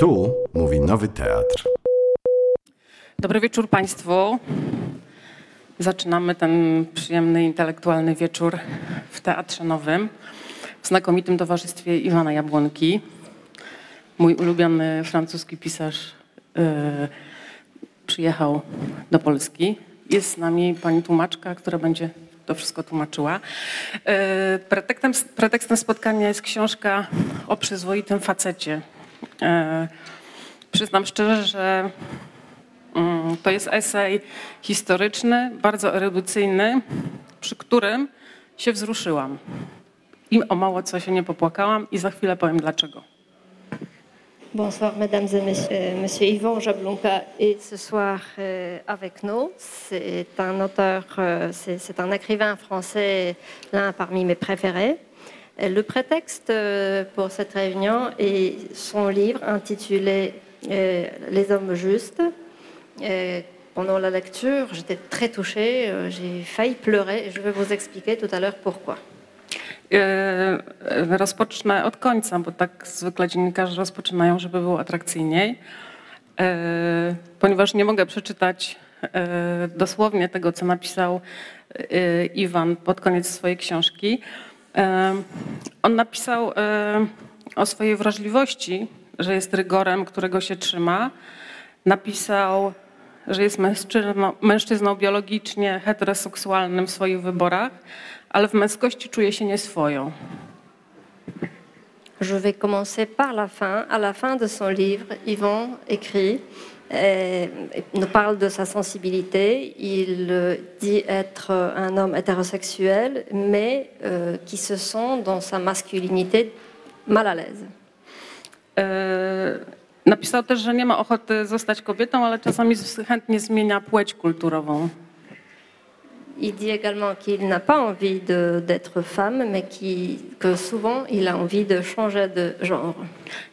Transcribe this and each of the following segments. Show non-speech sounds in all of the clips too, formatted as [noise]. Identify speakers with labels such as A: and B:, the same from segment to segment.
A: Tu mówi Nowy Teatr.
B: Dobry wieczór Państwu. Zaczynamy ten przyjemny, intelektualny wieczór w Teatrze Nowym w znakomitym towarzystwie Iwana Jabłonki. Mój ulubiony francuski pisarz yy, przyjechał do Polski. Jest z nami pani tłumaczka, która będzie to wszystko tłumaczyła. Yy, pretekstem, pretekstem spotkania jest książka o przyzwoitym facecie. Yy, przyznam szczerze, że mm, to jest esej historyczny, bardzo erudycyjny, przy którym się wzruszyłam. I o mało co się nie popłakałam i za chwilę powiem dlaczego.
C: Bonsoir, mesdames et messieurs. Monsieur Yvon Jablonka est ce soir euh, avec nous. C'est un auteur, euh, c'est un écrivain français, l'un parmi mes préférés. Euh, Le prétexte euh, pour cette réunion est son livre intitulé euh, Les hommes justes. Pendant la lecture, j'étais très touchée, j'ai failli pleurer je vais vous expliquer tout à l'heure pourquoi.
B: E, e, Rozpocznę od końca, bo tak zwykle dziennikarze rozpoczynają, żeby było atrakcyjniej. E, Ponieważ nie mogę przeczytać e, dosłownie tego, co napisał e, Iwan pod koniec swojej książki. On napisał o swojej wrażliwości, że jest rygorem, którego się trzyma. Napisał, że jest mężczyzną, mężczyzną biologicznie heteroseksualnym w swoich wyborach, ale w męskości czuje się nieswoją.
C: Je vais commencer par la fin. À la fin de son livre, Yvon écrit, nous parle de sa sensibilité. Il euh, dit être un homme hétérosexuel, mais euh, qui se sent dans sa masculinité mal à l'aise.
B: E, Napisał też, że nie ma ochoty zostać kobietą, ale czasami chętnie zmienia płeć kulturową.
C: Il dit également qu'il n'a pas envie d'être femme, mais qui, que souvent il a envie de changer de genre.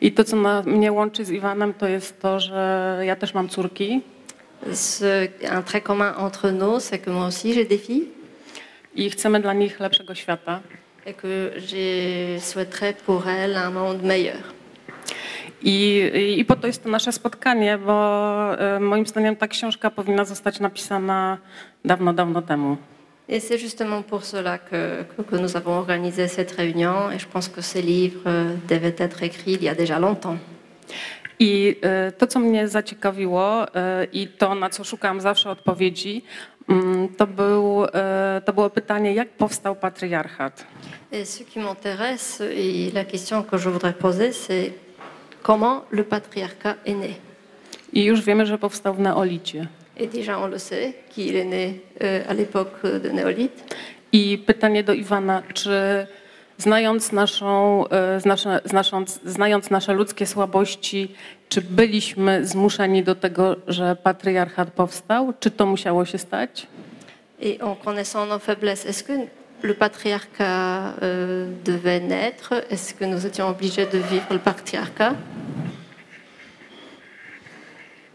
B: I to, co na, mnie łączy z Iwanem, to jest to, że ja też mam córki
C: Ce- un trait commun entre nous, c'est que moi aussi j'ai des filles.
B: i chcemy dla nich lepszego świata.
C: et que je souhaiterais pour elle un monde meilleur.
B: I, i, po to jest to nasze spotkanie, bo e, moim zdaniem ta książka powinna zostać napisana dawno, dawno temu.
C: Et c'est justement pour cela que, que, nous avons organisé cette réunion et je pense que ces livres euh, devaient être il y a déjà longtemps.
B: I e, to, co mnie zaciekawiło e, i to, na co szukałam zawsze odpowiedzi, mm, to, był, to było pytanie, jak powstał patriarchat.
C: Et ce qui m'intéresse et la question que je voudrais poser, c'est comment le patriarcat est né.
B: I już wiemy, że powstał w neolicie.
C: Et déjà on le sait, qu'il est né euh, à l'époque de Néolithe.
B: I pytanie do Iwana, czy znając, naszą, e, znasze, znasząc, znając nasze ludzkie słabości, czy byliśmy zmuszeni do tego, że patriarchat powstał? Czy to musiało się stać?
C: Et en connaissant nos faiblesses, est-ce que le patriarcat euh, devait naître Est-ce que nous étions obligés de vivre le patriarcat?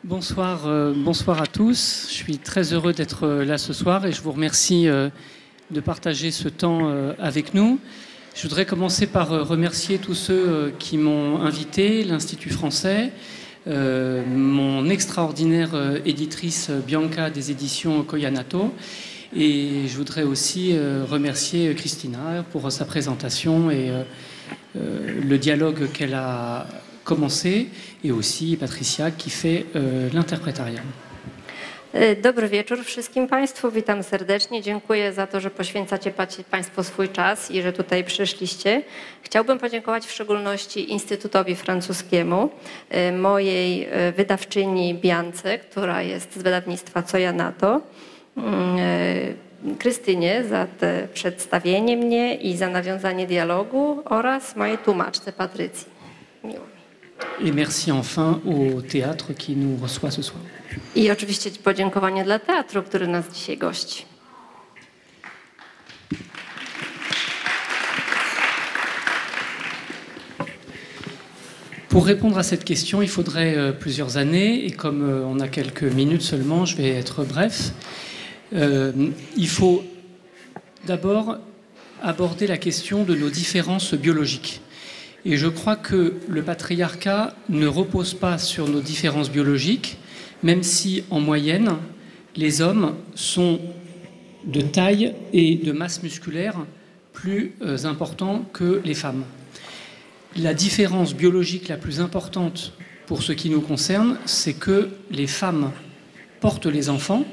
D: Bonsoir, euh, bonsoir à tous. Je suis très heureux d'être euh, là ce soir et je vous remercie de partager ce temps avec nous. Je voudrais commencer par remercier tous ceux qui m'ont invité, l'Institut français, mon extraordinaire éditrice Bianca des éditions Koyanato. Et je voudrais aussi euh, remercier Christina pour sa présentation et euh, euh, le dialogue qu'elle a commencé, et aussi Patricia qui fait l'interprétariat.
C: E, Dobry wieczór wszystkim Państwu, witam serdecznie. Dziękuję za to, że poświęcacie Państwo swój czas i że tutaj przyszliście. Chciałbym podziękować w szczególności Instytutowi Francuskiemu, e, mojej e, wydawczyni Biance, która jest z wydawnictwa Co ja na to, Krystynie za te przedstawienie mnie i za nawiązanie dialogu oraz mojej tłumaczce Patrycji. Miło mi.
D: Et merci enfin au théâtre qui nous reçoit ce soir.
C: I oczywiście podziękowanie dla teatru, który nas dzisiaj gości.
D: Pour répondre à cette question, il faudrait euh, plusieurs années, et comme euh, on a quelques minutes seulement, je vais être bref. Euh, il faut d'abord aborder la question de nos différences biologiques. Et je crois que le patriarcat ne repose pas sur nos différences biologiques, même si en moyenne, les hommes sont de taille et de masse musculaire plus euh, importants que les femmes. La différence biologique la plus importante pour ce qui nous concerne, c'est que les femmes portent les enfants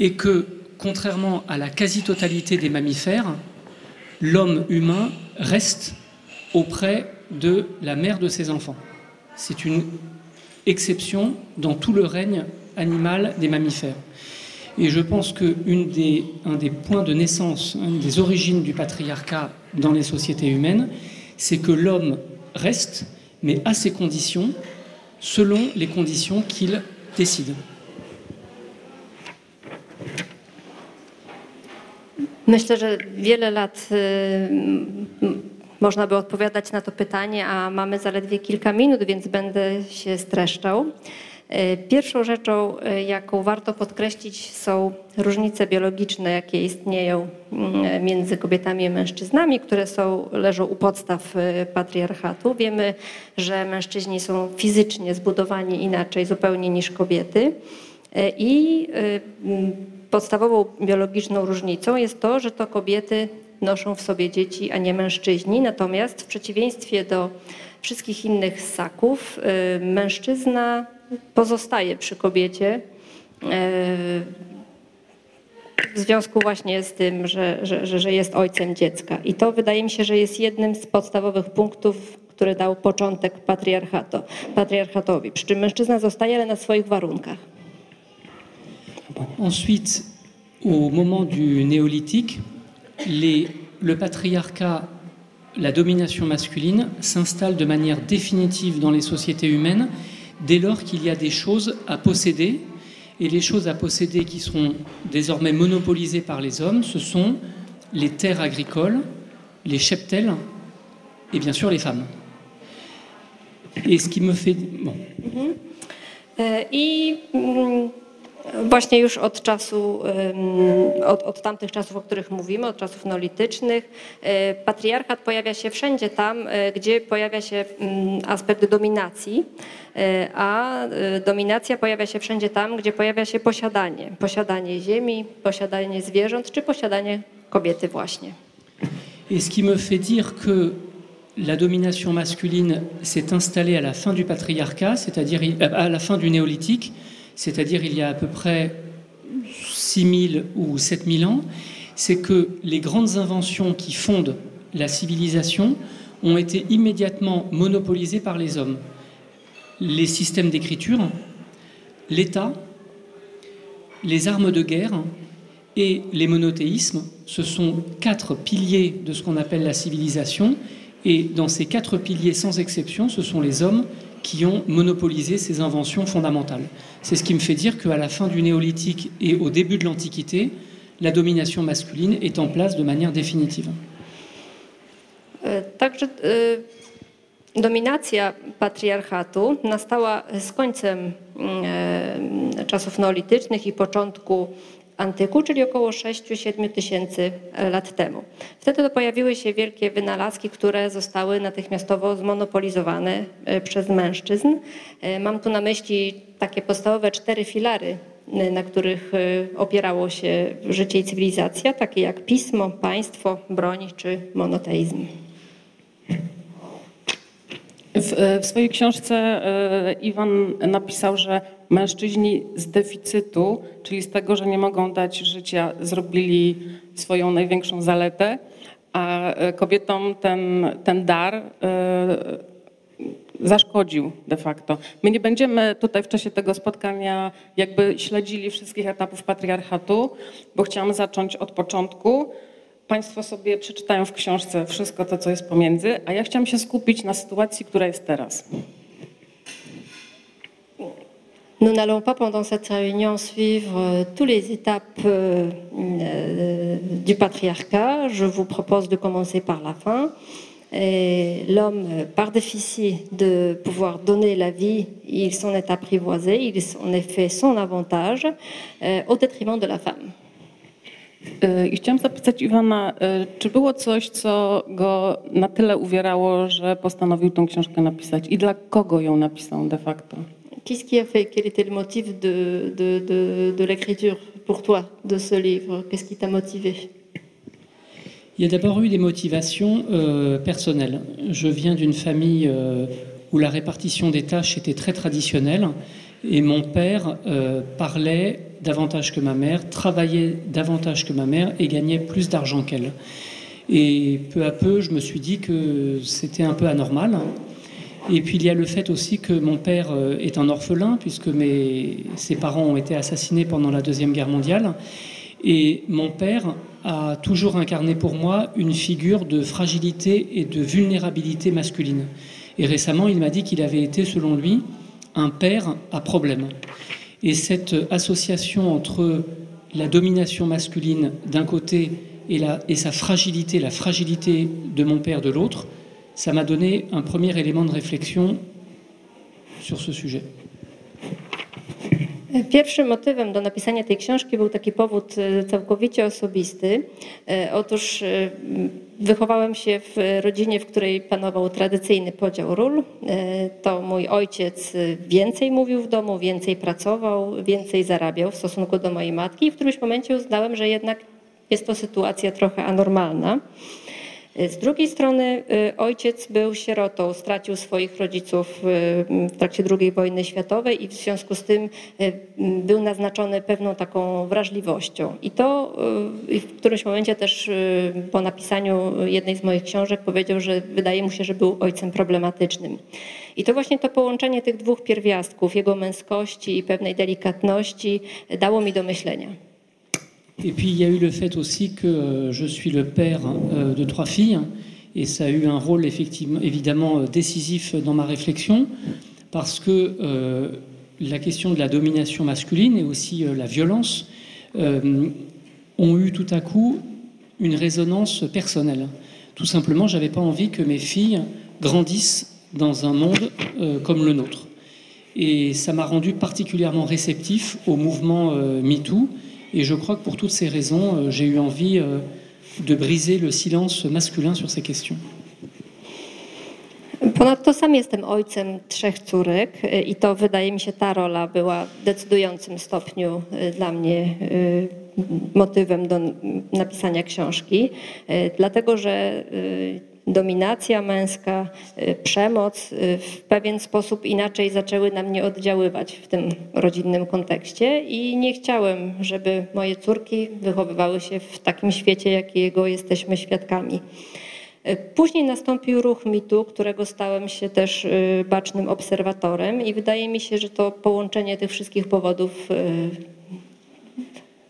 D: et que, contrairement à la quasi-totalité des mammifères, l'homme humain reste auprès de la mère de ses enfants. C'est une exception dans tout le règne animal des mammifères. Et je pense qu'un des, un des points de naissance, une des origines du patriarcat dans les sociétés humaines, c'est que l'homme reste, mais à ses conditions, selon les conditions qu'il décide.
C: Myślę, że wiele lat y, można by odpowiadać na to pytanie, a mamy zaledwie kilka minut, więc będę się streszczał. Y, pierwszą rzeczą, y, jaką warto podkreślić, są różnice biologiczne, jakie istnieją między kobietami i mężczyznami, które są, leżą u podstaw patriarchatu. Wiemy, że mężczyźni są fizycznie zbudowani inaczej zupełnie niż kobiety. I podstawową biologiczną różnicą jest to, że to kobiety noszą w sobie dzieci, a nie mężczyźni. Natomiast w przeciwieństwie do wszystkich innych ssaków, y, mężczyzna pozostaje przy kobiecie y, w związku właśnie z tym, że, że, że jest ojcem dziecka. I to wydaje mi się, że jest jednym z podstawowych punktów, który dał początek patriarchatowi. Przy czym mężczyzna zostaje, ale na swoich warunkach.
D: Ensuite, au moment du néolithique, le patriarcat, la domination masculine s'installe de manière définitive dans les sociétés humaines dès lors qu'il y a des choses à posséder. Et les choses à posséder qui seront désormais monopolisées par les hommes, ce sont les terres agricoles, les cheptels et bien sûr les femmes. Et ce qui me fait...
C: Mhm. Euh, Właśnie już od czasu, od, od tamtych czasów, o których mówimy, od czasów neolitycznych, e, patriarchat pojawia się wszędzie tam, e, gdzie pojawia się mm, aspekt dominacji, e, a dominacja pojawia się wszędzie tam, gdzie pojawia się posiadanie. Posiadanie ziemi, posiadanie zwierząt, czy posiadanie kobiety właśnie.
D: Et ce qui me fait dire que la domination masculine s'est installée à la fin du patriarcat, c'est-à-dire à la fin du néolithique, c'est-à-dire il y a à peu près 6000 ou 7000 ans, c'est que les grandes inventions qui fondent la civilisation ont été immédiatement monopolisées par les hommes. Les systèmes d'écriture, l'État, les armes de guerre et les monothéismes, ce sont quatre piliers de ce qu'on appelle la civilisation. Et dans ces quatre piliers, sans exception, ce sont les hommes qui ont monopolisé ces inventions fondamentales. C'est ce qui me fait dire qu'à la fin du néolithique et au début de l'Antiquité, la domination masculine est en place de manière définitive.
C: E, także e, dominacja patriarchatu nastała z końcem e, czasów neolitycznych i początku antyku, czyli około 6-7 tysięcy lat temu. Wtedy pojawiły się wielkie wynalazki, które zostały natychmiastowo zmonopolizowane e, przez mężczyzn. E, mam tu na myśli takie podstawowe cztery filary, e, na których opierało się życie i cywilizacja, takie jak pismo, państwo, broń czy monoteizm.
B: W, w, swojej książce Iwan napisał, że mężczyźni z deficytu, czyli z tego, że nie mogą dać życia, zrobili swoją największą zaletę, a e, kobietom ten, ten dar e, zaszkodził de facto. My nie będziemy tutaj w czasie tego spotkania jakby śledzili wszystkich etapów patriarchatu, bo chciałam zacząć od początku. Państwo sobie przeczytają w książce wszystko to, co jest pomiędzy, a ja chciałam się skupić na sytuacji, która jest teraz.
C: Nous n'allons pas pendant cette réunion suivre euh, toutes les étapes euh, euh, du patriarcat. Je vous propose de commencer par la fin. L'homme, par déficit de pouvoir donner la vie, il s'en est apprivoisé, il en est fait son avantage au détriment de la femme.
B: Y, I chciałam zapytać Iwana, y, czy było coś, co go na tyle uwierało, że postanowił książkę napisać? I dla kogo ją napisał de facto?
C: Qu'est-ce qui a fait Quel était le motif de, de, de, l'écriture pour toi de ce livre? Qu'est-ce qui t'a motivé?
D: Il y a d'abord eu des motivations euh, personnelles. Je viens d'une famille euh, où la répartition des tâches était très traditionnelle et mon père euh, parlait davantage que ma mère, travaillait davantage que ma mère et gagnait plus d'argent qu'elle. Et peu à peu, je me suis dit que c'était un peu anormal. Et puis il y a le fait aussi que mon père euh, est un orphelin, puisque ses parents ont été assassinés pendant la Deuxième Guerre mondiale. Et mon père a toujours incarné pour moi une figure de fragilité et de vulnérabilité masculine. Et récemment, il m'a dit qu'il avait été, selon lui, un père à problème. Et cette association entre la domination masculine d'un côté et sa fragilité, la fragilité de mon père de l'autre, ça m'a donné un premier élément de réflexion sur ce sujet.
C: Pierwszym motywem do napisania tej książki był taki powód e, całkowicie osobisty. E, otóż e, wychowałem się w rodzinie, w której panował tradycyjny podział ról. To mój ojciec więcej mówił w domu, więcej pracował, więcej zarabiał w stosunku do mojej matki i w którymś momencie uznałem, że jednak jest to sytuacja trochę anormalna. Z drugiej strony y, ojciec był sierotą, stracił swoich rodziców y, w trakcie II wojny światowej i w związku z tym y, był naznaczony pewną taką wrażliwością. I to w którymś momencie też po napisaniu jednej z moich książek powiedział, że wydaje mu się, że był ojcem problematycznym. I to właśnie to połączenie tych dwóch pierwiastków, jego męskości i pewnej delikatności dało mi do myślenia.
D: Et puis il y a eu le fait aussi que euh, je suis le père euh, de trois filles et ça a eu un rôle effectivement, évidemment euh, décisif dans ma réflexion parce que la question de la domination masculine et aussi la violence ont eu tout à coup une résonance personnelle. Tout simplement, j'avais pas envie que mes filles grandissent dans un monde comme le nôtre. Et ça m'a rendu particulièrement réceptif au mouvement MeToo et je crois que pour toutes ces raisons, euh, j'ai eu envie euh, de briser le silence masculin sur ces questions.
C: Ponadto sam jestem ojcem trzech córek e, i to wydaje mi się ta rola była w decydującym stopniu e, dla mnie e, motywem do napisania książki, dlatego że dominacja męska, y, przemoc y, w pewien sposób inaczej zaczęły na mnie oddziaływać w tym rodzinnym kontekście i nie chciałem, żeby moje córki wychowywały się w takim świecie, jakiego jesteśmy świadkami. Y, później nastąpił ruch mitu, którego stałem się też bacznym obserwatorem i wydaje mi się, że to połączenie tych wszystkich powodów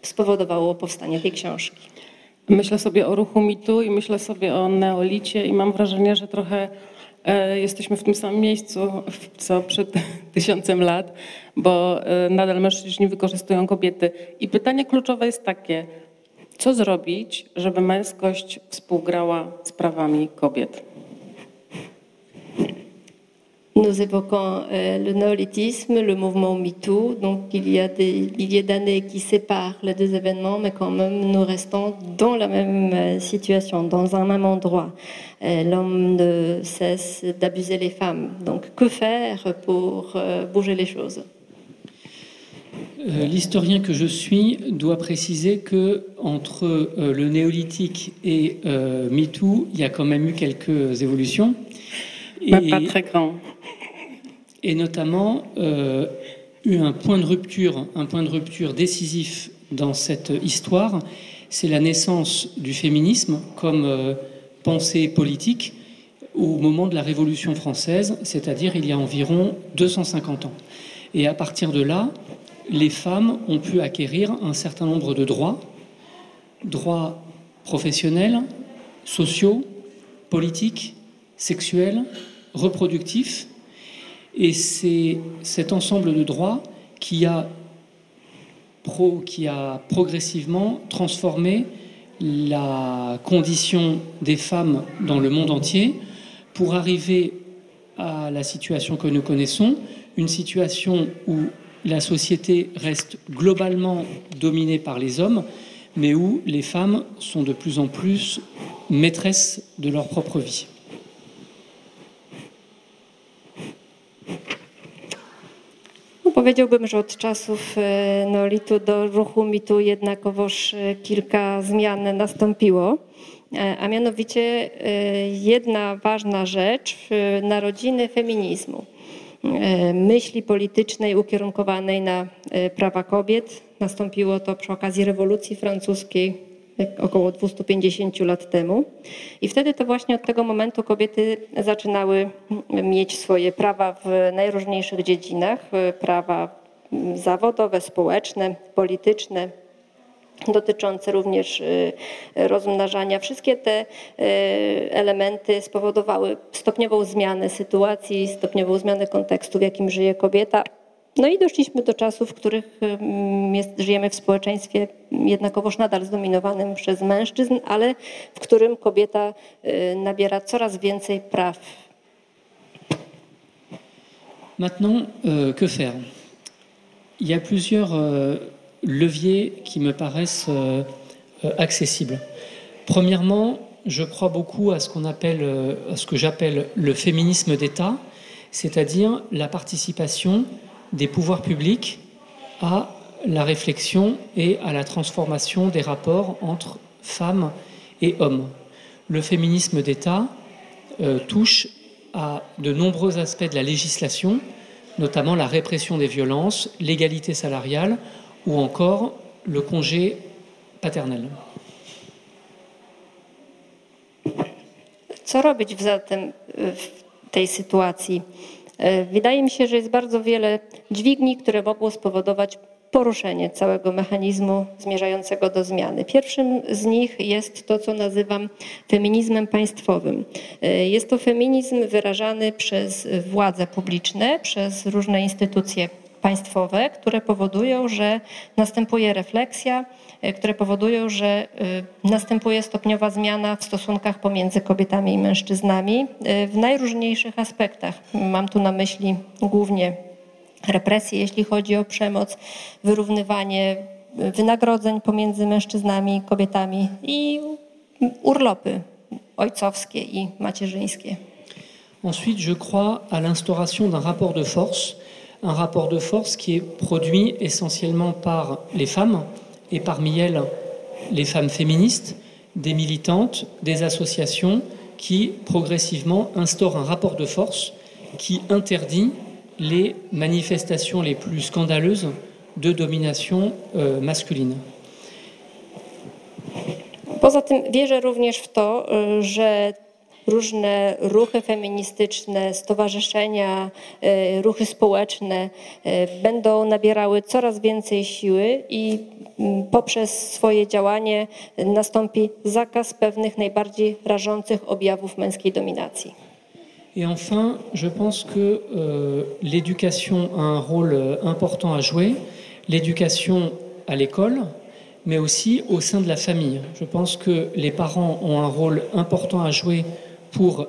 C: spowodowało powstanie tej książki.
B: Myślę sobie o ruchu mitu i myślę sobie o neolicie i mam wrażenie, że trochę e, jesteśmy w tym samym miejscu, co przed [laughs] tysiącem lat, bo e, nadal mężczyźni wykorzystują kobiety. I pytanie kluczowe jest takie, co zrobić, żeby męskość współgrała z prawami kobiet?
C: Nous évoquons euh, le néolithisme, le mouvement MeToo. Donc, il y a des milliers d'années qui séparent les deux événements, mais quand même, nous restons dans la même euh, situation, dans un même endroit. Euh, l'homme ne cesse d'abuser les femmes. Donc, que faire pour bouger les choses?
D: L'historien que je suis doit préciser que entre le néolithique et MeToo, il y a quand même eu quelques évolutions.
B: Pas très grand
D: et notamment euh, eu un point de rupture, un point de rupture décisif dans cette histoire, c'est la naissance du féminisme comme euh, pensée politique au moment de la Révolution française, c'est-à-dire il y a environ 250 ans. Et à partir de là, les femmes ont pu acquérir un certain nombre de droits, droits professionnels, sociaux, politiques, sexuels, reproductifs, et c'est cet ensemble de droits qui a progressivement transformé la condition des femmes dans le monde entier pour arriver à la situation que nous connaissons, une situation où la société reste globalement dominée par les hommes, mais où les femmes sont de plus en plus maîtresses de leur propre vie.
C: Powiedziałbym, że od czasów e, neolitu do ruchu mitu jednakowoż e, kilka zmian nastąpiło. E, a mianowicie jedna ważna rzecz narodziny feminizmu. Myśli politycznej ukierunkowanej na prawa kobiet. Nastąpiło to przy okazji rewolucji francuskiej około 250 lat temu. I wtedy to właśnie od tego momentu kobiety zaczynały mieć swoje prawa w najróżniejszych dziedzinach, prawa zawodowe, społeczne, polityczne, dotyczące również y, rozmnażania. Wszystkie te y, elementy spowodowały stopniową zmianę sytuacji, stopniową zmianę kontekstu, w jakim żyje kobieta, no i doszliśmy do czasów, w których jest, żyjemy w społeczeństwie jednakowoż nadal zdominowanym przez mężczyzn, ale w którym kobieta nabiera coraz więcej praw.
D: Maintenant, euh, que faire? Il y a plusieurs euh, leviers qui me paraissent euh, accessibles. Premièrement, je crois beaucoup à ce appelle, euh, à ce que j'appelle le féminisme d'État, c'est-à-dire la participation des pouvoirs publics à la réflexion et à la transformation des rapports entre femmes et hommes. Le féminisme d'État euh, touche à de nombreux aspects de la législation, notamment la répression des violences, l'égalité salariale ou encore le congé paternel.
C: E, wydaje mi się, że jest bardzo wiele dźwigni, które mogą spowodować poruszenie całego mechanizmu zmierzającego do zmiany. Pierwszym z nich jest to, co nazywam feminizmem państwowym. E, jest to feminizm wyrażany przez władze publiczne, przez różne instytucje państwowe, które powodują, że następuje refleksja, e, które powodują, że e, następuje stopniowa zmiana w stosunkach pomiędzy kobietami i mężczyznami e, w najróżniejszych aspektach. Mam tu na myśli głównie represje, jeśli chodzi o przemoc, wyrównywanie wynagrodzeń pomiędzy mężczyznami i kobietami i urlopy ojcowskie i macierzyńskie.
D: Ensuite, je crois à l'instauration d'un rapport de force un rapport de force qui est produit essentiellement par les femmes, et parmi elles les femmes féministes, des militantes, des associations qui progressivement instaurent un rapport de force qui interdit les manifestations les plus scandaleuses de domination euh, masculine.
C: Poza tym wierzę również w że różne ruchy feministyczne, stowarzyszenia, e, ruchy społeczne e, będą nabierały coraz więcej siły i mm, poprzez swoje działanie nastąpi zakaz pewnych najbardziej rażących objawów męskiej dominacji.
D: Et enfin, je pense que euh, l'éducation a un rôle important à jouer, l'éducation à l'école, mais aussi au sein de la famille. Je pense que les parents ont un rôle important à jouer pour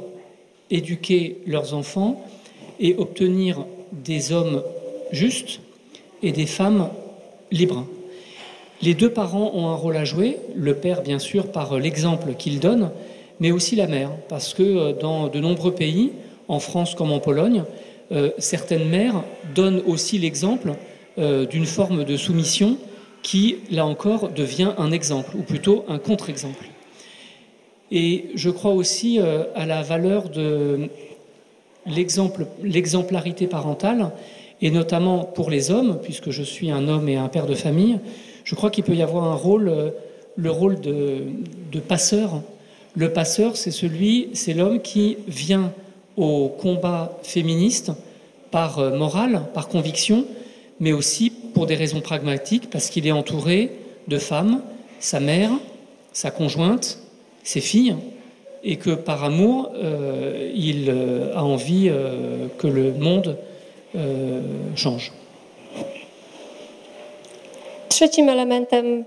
D: éduquer leurs enfants et obtenir des hommes justes et des femmes libres. Les deux parents ont un rôle à jouer, le père bien sûr par l'exemple qu'il donne, mais aussi la mère, parce que euh, dans de nombreux pays, en France comme en Pologne, euh, certaines mères donnent aussi l'exemple euh, d'une forme de soumission qui, là encore, devient un exemple, ou plutôt un contre-exemple. Et je crois aussi euh, à la valeur de l'exemplarité parentale, et notamment pour les hommes, puisque je suis un homme et un père de famille, je crois qu'il peut y avoir un rôle, euh, le rôle de, de passeur. Le passeur, c'est celui, c'est l'homme qui vient au combat féministe par euh, morale, par conviction, mais aussi pour des raisons pragmatiques, parce qu'il est entouré de femmes, sa mère, sa conjointe, ses filles et que par amour, euh, il euh, a envie euh, que le monde euh, change.
C: Trzecim elementem,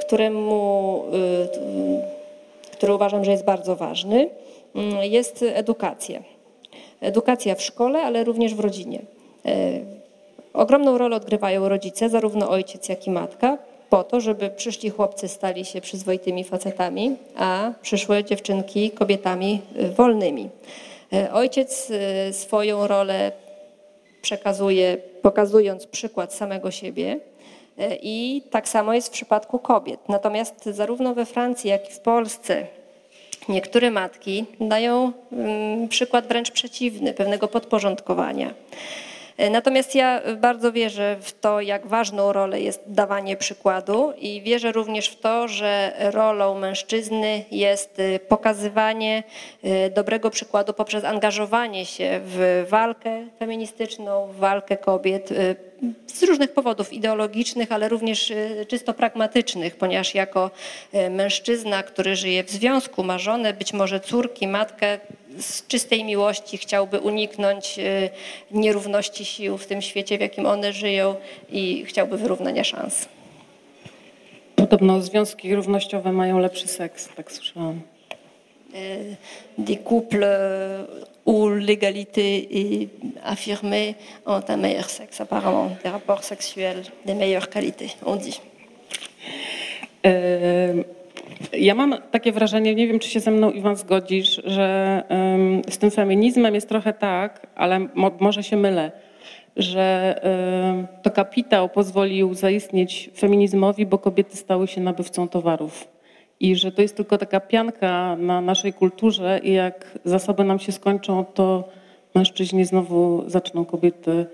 C: któremu, który uważam, że jest bardzo ważny, mm, jest edukacja. Edukacja w szkole, ale również w rodzinie. Ogromną rolę odgrywają rodzice, zarówno ojciec, jak i matka, po to, żeby przyszli chłopcy stali się przyzwoitymi facetami, a przyszłe dziewczynki kobietami wolnymi. Ojciec swoją rolę przekazuje, pokazując przykład samego siebie. I tak samo jest w przypadku kobiet. Natomiast zarówno we Francji, jak i w Polsce niektóre matki dają mm, przykład wręcz przeciwny, pewnego podporządkowania. E, natomiast ja bardzo wierzę w to, jak ważną rolę jest dawanie przykładu i wierzę również w to, że rolą mężczyzny jest e, pokazywanie e, dobrego przykładu poprzez angażowanie się w walkę feministyczną, w walkę kobiet z różnych powodów ideologicznych, ale również czysto pragmatycznych, ponieważ jako mężczyzna, który żyje w związku, ma żonę, być może córki, matkę, z czystej miłości chciałby uniknąć nierówności sił w tym świecie, w jakim one żyją i chciałby wyrównania szans.
B: Podobno związki równościowe mają lepszy seks, tak słyszałam.
C: Des couples où l'égalité est affirmée ont un meilleur sexe apparemment, des rapports sexuels de meilleure qualité, on dit.
B: Ja mam takie wrażenie, nie wiem czy się ze mną Iwan zgodzisz, że z tym feminizmem jest trochę tak, ale może się mylę, że to kapitał pozwolił zaistnieć feminizmowi, bo kobiety stały się nabywcą towarów. I że to jest tylko taka pianka na naszej kulturze i jak zasoby nam się skończą, to mężczyźni znowu zaczną kobiety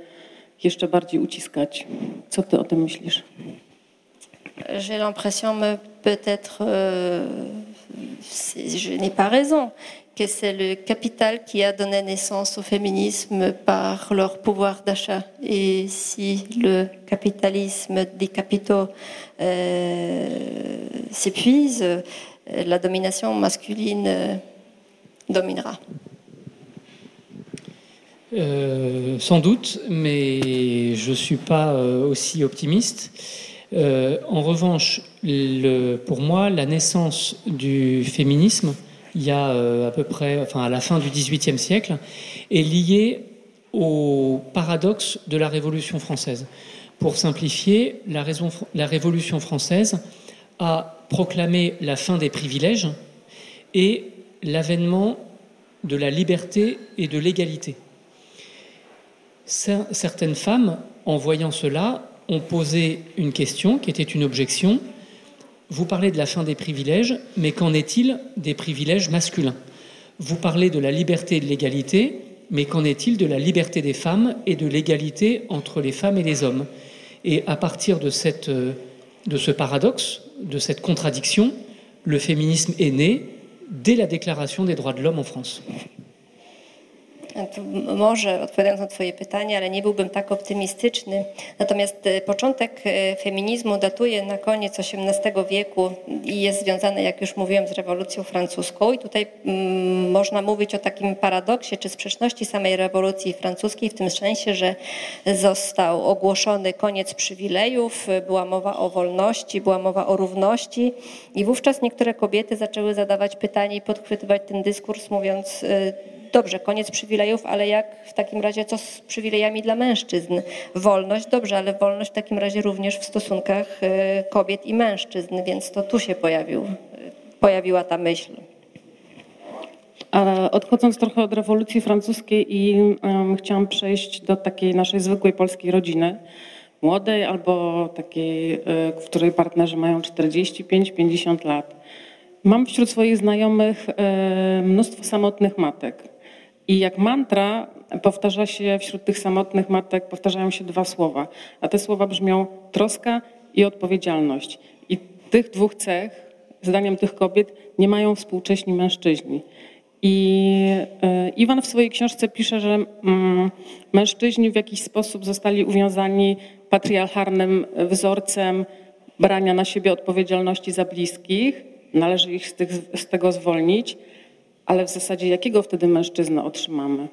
B: jeszcze bardziej uciskać. Co ty o tym myślisz?
C: j'ai l'impression, peut-être, euh, je n'ai pas raison, c'est le capital qui a donné naissance au féminisme par leur pouvoir d'achat. Et si le capitalisme des capitaux euh, s'épuise, la domination masculine euh, dominera.
D: sans doute, mais je ne suis pas aussi optimiste. Euh, en revanche, pour moi, la naissance du féminisme, il y a euh, à peu près, enfin à la fin du XVIIIe siècle, est liée au paradoxe de la Révolution française. Pour simplifier, la Révolution française a proclamé la fin des privilèges et l'avènement de la liberté et de l'égalité. Certaines femmes, en voyant cela, ont posé une question qui était une objection. Vous parlez de la fin des privilèges, mais qu'en est-il des privilèges masculins? Vous parlez de la liberté et de l'égalité, mais qu'en est-il de la liberté des femmes et de l'égalité entre les femmes et les hommes? Et à partir de, ce paradoxe, de cette contradiction, le féminisme est né dès la Déclaration des droits de l'homme en France.
C: Może odpowiadając na Twoje pytanie, ale nie byłbym tak optymistyczny. Natomiast e, początek e, feminizmu datuje na koniec XVIII wieku i jest związany, jak już mówiłem, z rewolucją francuską. I tutaj mm, można mówić o takim paradoksie czy sprzeczności samej rewolucji francuskiej, w tym sensie, że został ogłoszony koniec przywilejów, była mowa o wolności, była mowa o równości i wówczas niektóre kobiety zaczęły zadawać pytanie i podchwytywać ten dyskurs, mówiąc e, dobrze, koniec przywilejów, ale jak w takim razie co z przywilejami dla mężczyzn? Wolność, dobrze, ale wolność w takim razie również w stosunkach e, kobiet i mężczyzn, więc to tu się pojawił, pojawiła ta myśl.
B: A odchodząc trochę od rewolucji francuskiej i um, chciałam przejść do takiej naszej zwykłej polskiej rodziny, młodej albo takiej, e, w której partnerzy mają 45-50 lat. Mam wśród swoich znajomych mnóstwo samotnych matek. I jak mantra powtarza się wśród tych samotnych matek, powtarzają się dwa słowa, a te słowa brzmią troska i odpowiedzialność. I tych dwóch cech, zdaniem tych kobiet, nie mają współcześni mężczyźni. I e, Iwan w swojej książce pisze, że mm, mężczyźni w jakiś sposób zostali uwiązani patriarchalnym wzorcem brania na siebie odpowiedzialności za bliskich. Należy ich z, tych, z tego zwolnić ale w zasadzie jakiego wtedy mężczyznę otrzymamy?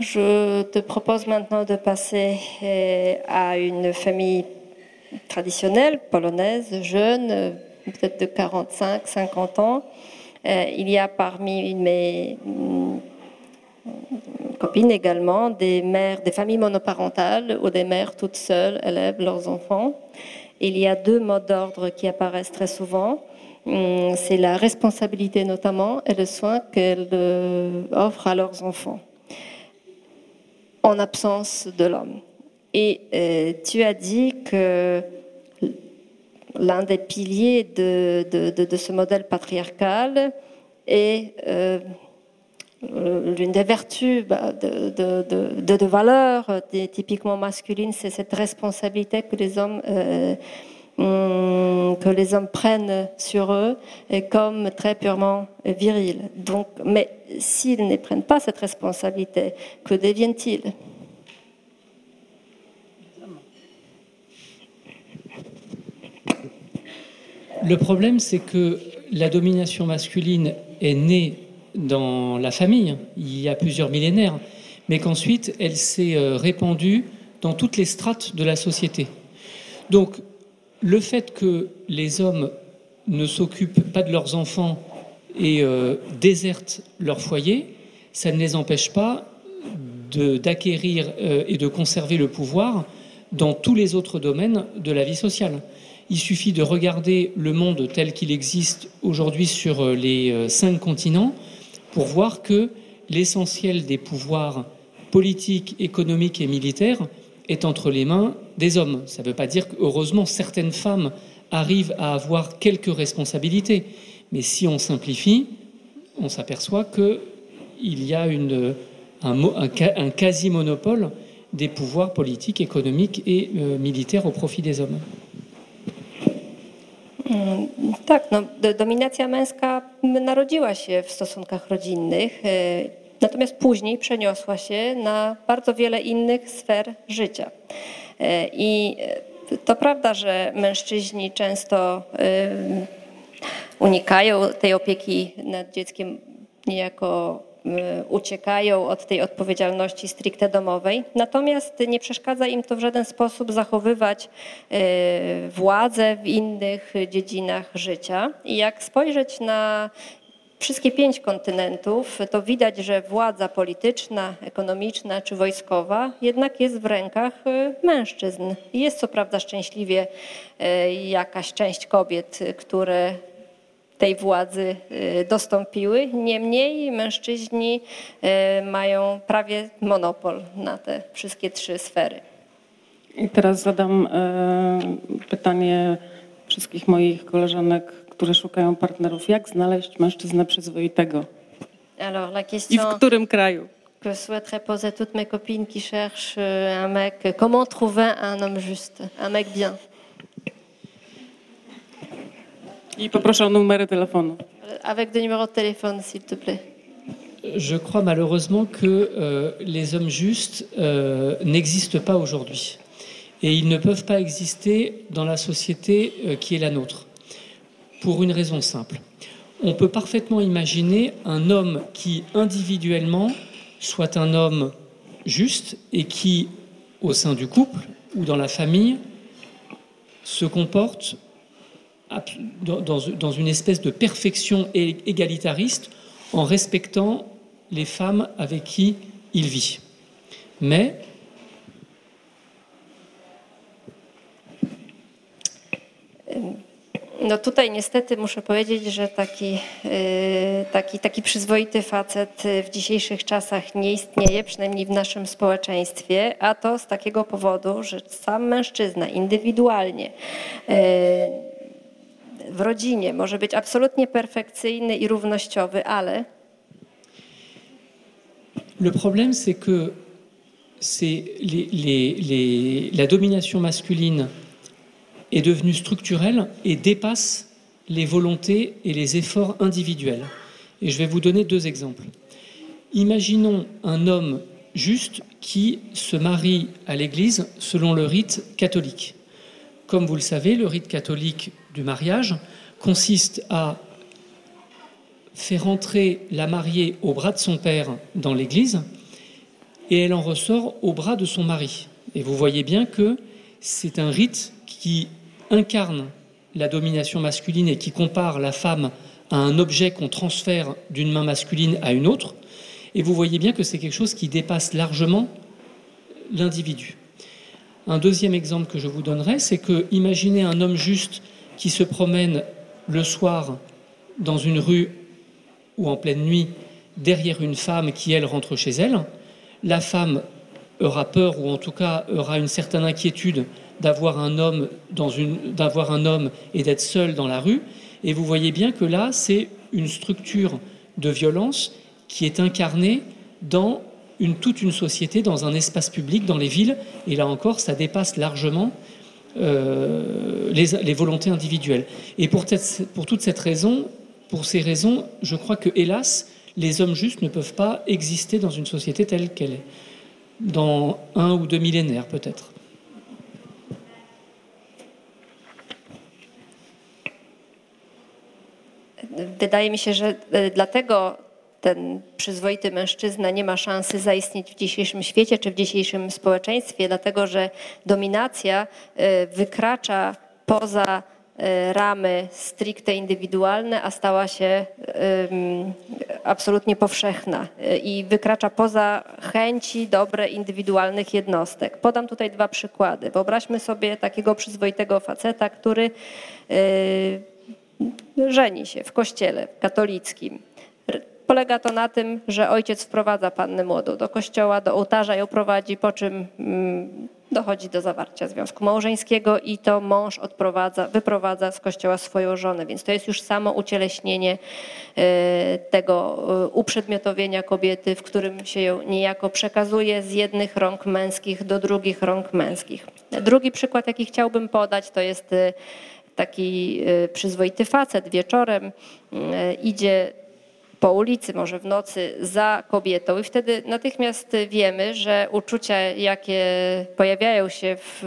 C: Je te propose maintenant de passer euh, à une famille traditionnelle polonaise, jeune, peut-être de 45, 50 ans. Euh, il y a parmi mes copines également, des mères, des familles monoparentales où des mères toutes seules élèvent leurs enfants. Il y a deux modes d'ordre qui apparaissent très souvent. Hum, c'est la responsabilité notamment et le soin qu'elles euh, offrent à leurs enfants en absence de l'homme. Et euh, tu as dit que l'un des piliers de, de, ce modèle patriarcal est euh, l'une des vertus bah, de, de, valeurs typiquement masculines, c'est cette responsabilité que les hommes euh, que les hommes prennent sur eux comme très purement viril. Donc, mais s'ils ne prennent pas cette responsabilité, que deviennent-ils?
D: Le problème, c'est que la domination masculine est née dans la famille, il y a plusieurs millénaires, mais qu'ensuite elle s'est euh, répandue dans toutes les strates de la société. Donc, le fait que les hommes ne s'occupent pas de leurs enfants et euh, désertent leur foyer, ça ne les empêche pas d'acquérir euh, et de conserver le pouvoir dans tous les autres domaines de la vie sociale. Il suffit de regarder le monde tel qu'il existe aujourd'hui sur euh, les cinq continents pour voir que l'essentiel des pouvoirs politiques, économiques et militaires est entre les mains des hommes. Ça ne veut pas dire que, heureusement, certaines femmes arrivent à avoir quelques responsabilités. Mais si on simplifie, on s'aperçoit qu'il y a un, quasi-monopole des pouvoirs politiques, économiques et euh, militaires au profit des hommes.
C: Mm, narodziła się w stosunkach rodzinnych, e, natomiast później przeniosła się na bardzo wiele innych sfer życia. E, I e, to prawda, że mężczyźni często unikają tej opieki nad dzieckiem niejako uciekają od tej odpowiedzialności stricte domowej, natomiast nie przeszkadza im to w żaden sposób zachowywać y, władzę w innych dziedzinach życia. I jak spojrzeć na wszystkie pięć kontynentów, to widać, że władza polityczna, ekonomiczna czy wojskowa jednak jest w rękach y, mężczyzn. Jest co prawda szczęśliwie jakaś część kobiet, które tej władzy dostąpiły. Niemniej mężczyźni mają prawie monopol na te wszystkie trzy sfery.
B: I teraz zadam pytanie wszystkich moich koleżanek, które szukają partnerów. Jak znaleźć mężczyznę przyzwoitego?
C: Alors, la question...
B: I w którym kraju?
C: que souhaiteraient poser toutes mes copines qui cherchent un mec. Comment trouver un homme juste, un mec bien
B: I poproszę o numery telefonu.
C: Avec des numéros de téléphone, s'il te plaît.
D: Je crois malheureusement que euh, les hommes justes euh, n'existent pas aujourd'hui. Et ils ne peuvent pas exister dans la société euh, qui est la nôtre. Pour une raison simple. On peut parfaitement imaginer un homme qui individuellement soit un homme juste et qui, au sein du couple ou dans la famille, se comporte dans, une espèce de perfection égalitariste en respectant les femmes avec qui il vit. Mais
C: No tutaj niestety muszę powiedzieć, że taki, y, taki, taki przyzwoity facet w dzisiejszych czasach nie istnieje, przynajmniej w naszym społeczeństwie, a to z takiego powodu, że sam mężczyzna indywidualnie y,
D: Le problème, c'est que la domination masculine est devenue structurelle et dépasse les volontés et les efforts individuels. Et je vais vous donner deux exemples. Imaginons un homme juste qui se marie à l'Église selon le rite catholique. Comme vous le savez, le rite catholique du mariage consiste à faire entrer la mariée au bras de son père dans l'église et elle en ressort au bras de son mari. Et vous voyez bien que c'est un rite qui incarne la domination masculine et qui compare la femme à un objet qu'on transfère d'une main masculine à une autre. Et vous voyez bien que c'est quelque chose qui dépasse largement l'individu. Un deuxième exemple que je vous donnerai, c'est que imaginez un homme juste qui se promène le soir dans une rue ou en pleine nuit derrière une femme qui, elle, rentre chez elle. La femme aura peur ou en tout cas aura une certaine inquiétude d'avoir un homme et d'être seul dans la rue et vous voyez bien que là c'est une structure de violence qui est incarnée dans une, toute une société, dans un espace public, dans les villes, et là encore, ça dépasse largement euh, les, volontés individuelles. Et pour, pour ces raisons, je crois que, hélas, les hommes justes ne peuvent pas exister dans une société telle qu'elle est, dans un ou deux millénaires peut-être.
C: Wydaje mi się, że dlatego ten przyzwoity mężczyzna nie ma szansy zaistnieć w dzisiejszym świecie czy w dzisiejszym społeczeństwie, dlatego że dominacja wykracza poza ramy stricte indywidualne, a stała się absolutnie powszechna i wykracza poza chęci dobre indywidualnych jednostek. Podam tutaj dwa przykłady. Wyobraźmy sobie takiego przyzwoitego faceta, który żeni się w kościele katolickim. Polega to na tym, że ojciec wprowadza pannę młodą do kościoła, do ołtarza ją prowadzi, po czym dochodzi do zawarcia związku małżeńskiego i to mąż odprowadza, wyprowadza z kościoła swoją żonę. Więc to jest już samo ucieleśnienie tego uprzedmiotowienia kobiety, w którym się ją niejako przekazuje z jednych rąk męskich do drugich rąk męskich. Drugi przykład, jaki chciałbym podać, to jest taki przyzwoity facet wieczorem idzie po ulicy, może w nocy za kobietą i wtedy natychmiast wiemy, że uczucia, jakie pojawiają się w,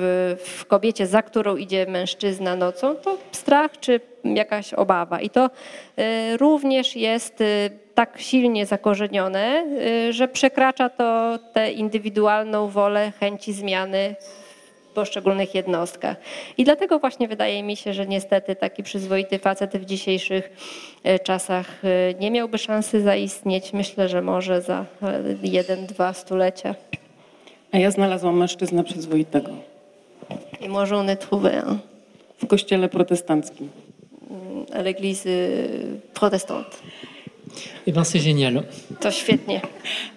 C: w kobiecie, za którą idzie mężczyzna nocą, to strach czy jakaś obawa. I to również jest tak silnie zakorzenione, że przekracza to tę indywidualną wolę chęci zmiany poszczególnych jednostkach. I dlatego właśnie wydaje mi się, że niestety taki przyzwoity facet w dzisiejszych czasach nie miałby szansy zaistnieć. Myślę, że może za jeden, dwa stulecia.
B: A ja znalazłam mężczyznę przyzwoitego.
C: I może on est trouvé?
B: W kościele protestanckim.
C: À l'église protestante.
D: Eh ben, c'est génial.
C: To świetnie.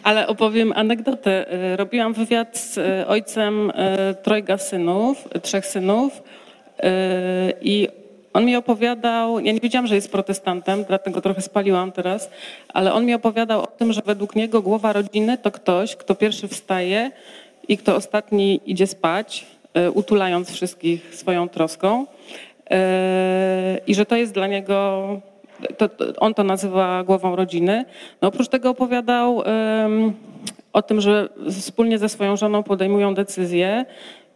B: Ale opowiem anegdotę. Robiłam wywiad z ojcem trojga synów, trzech synów i on mi opowiadał, ja nie wiedziałam, że jest protestantem, dlatego trochę spaliłam teraz, ale on mi opowiadał o tym, że według niego głowa rodziny to ktoś, kto pierwszy wstaje i kto ostatni idzie spać, utulając wszystkich swoją troską. I że to jest dla niego to, on to nazywa głową rodziny. No oprócz tego opowiadał um, o tym, że wspólnie ze swoją żoną podejmują decyzje,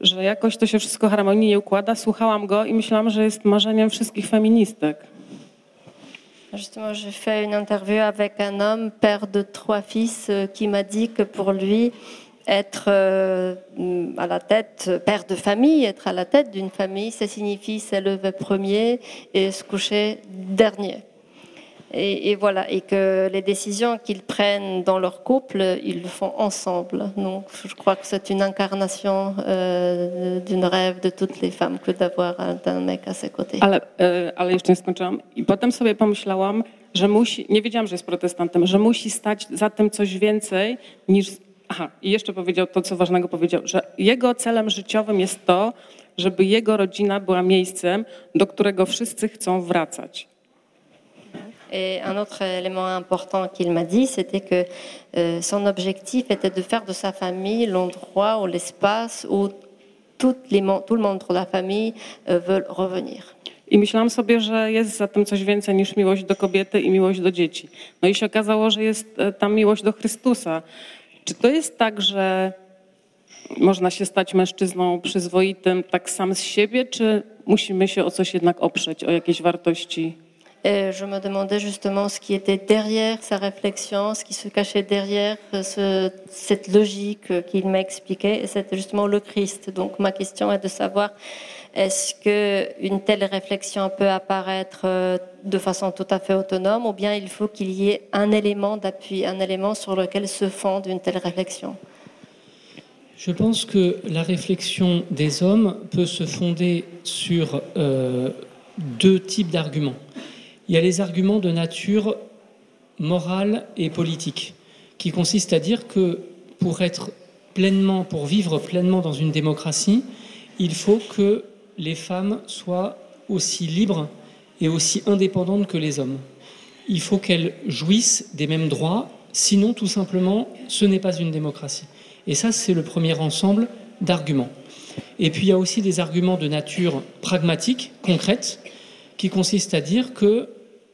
B: że jakoś to się wszystko harmonijnie układa. Słuchałam go i myślałam, że jest marzeniem wszystkich feministek.
C: Justement, j'ai fait une interview avec un homme, père de trois fils, qui m'a dit que pour lui, être à la tête, père de famille, être à la tête d'une famille, ça signifie se lever premier et se coucher dernier. Et, et, voilà, et que les décisions qu'ils prennent dans leur couple, ils le font ensemble. Donc, je crois que c'est une incarnation euh, d'une rêve de toutes les femmes que d'avoir un, mec à ses côtés.
B: Ale, ale jeszcze nie skończyłam. I potem sobie pomyślałam, że musi, nie wiedziałam, że jest protestantem, że musi stać za tym coś więcej niż. Aha, i jeszcze powiedział to, co ważnego powiedział, że jego celem życiowym jest to, żeby jego rodzina była miejscem, do którego wszyscy chcą wracać.
C: Et un autre élément important qu'il m'a dit, c'était que euh, son objectif était de faire de sa famille l'endroit ou l'espace où tout, les, tout le membre de la famille euh, veulent revenir.
B: I myślałam sobie, że jest za tym coś więcej niż miłość do kobiety i miłość do dzieci. No i się okazało, że jest tam miłość do Chrystusa. Czy to jest tak, że można się stać mężczyzną przyzwoitym tak sam z siebie, czy musimy się o coś jednak oprzeć, o jakieś wartości
C: Et je me demandais justement ce qui était derrière sa réflexion, ce qui se cachait derrière ce, cette logique qu'il m'a expliqué, et c'était justement le Christ. Donc ma question est de savoir Est-ce qu'une telle réflexion peut apparaître euh, de façon tout à fait autonome ou bien il faut qu'il y ait un élément d'appui, un élément sur lequel se fonde une telle réflexion?
D: Je pense que la réflexion des hommes peut se fonder sur euh, deux types d'arguments. Il y a les arguments de nature morale et politique, qui consistent à dire que pour être pleinement, pour vivre pleinement dans une démocratie, il faut que les femmes soient aussi libres et aussi indépendantes que les hommes. Il faut qu'elles jouissent des mêmes droits, sinon tout simplement ce n'est pas une démocratie. Et ça, c'est le premier ensemble d'arguments. Et puis il y a aussi des arguments de nature pragmatique, concrète, qui consistent à dire que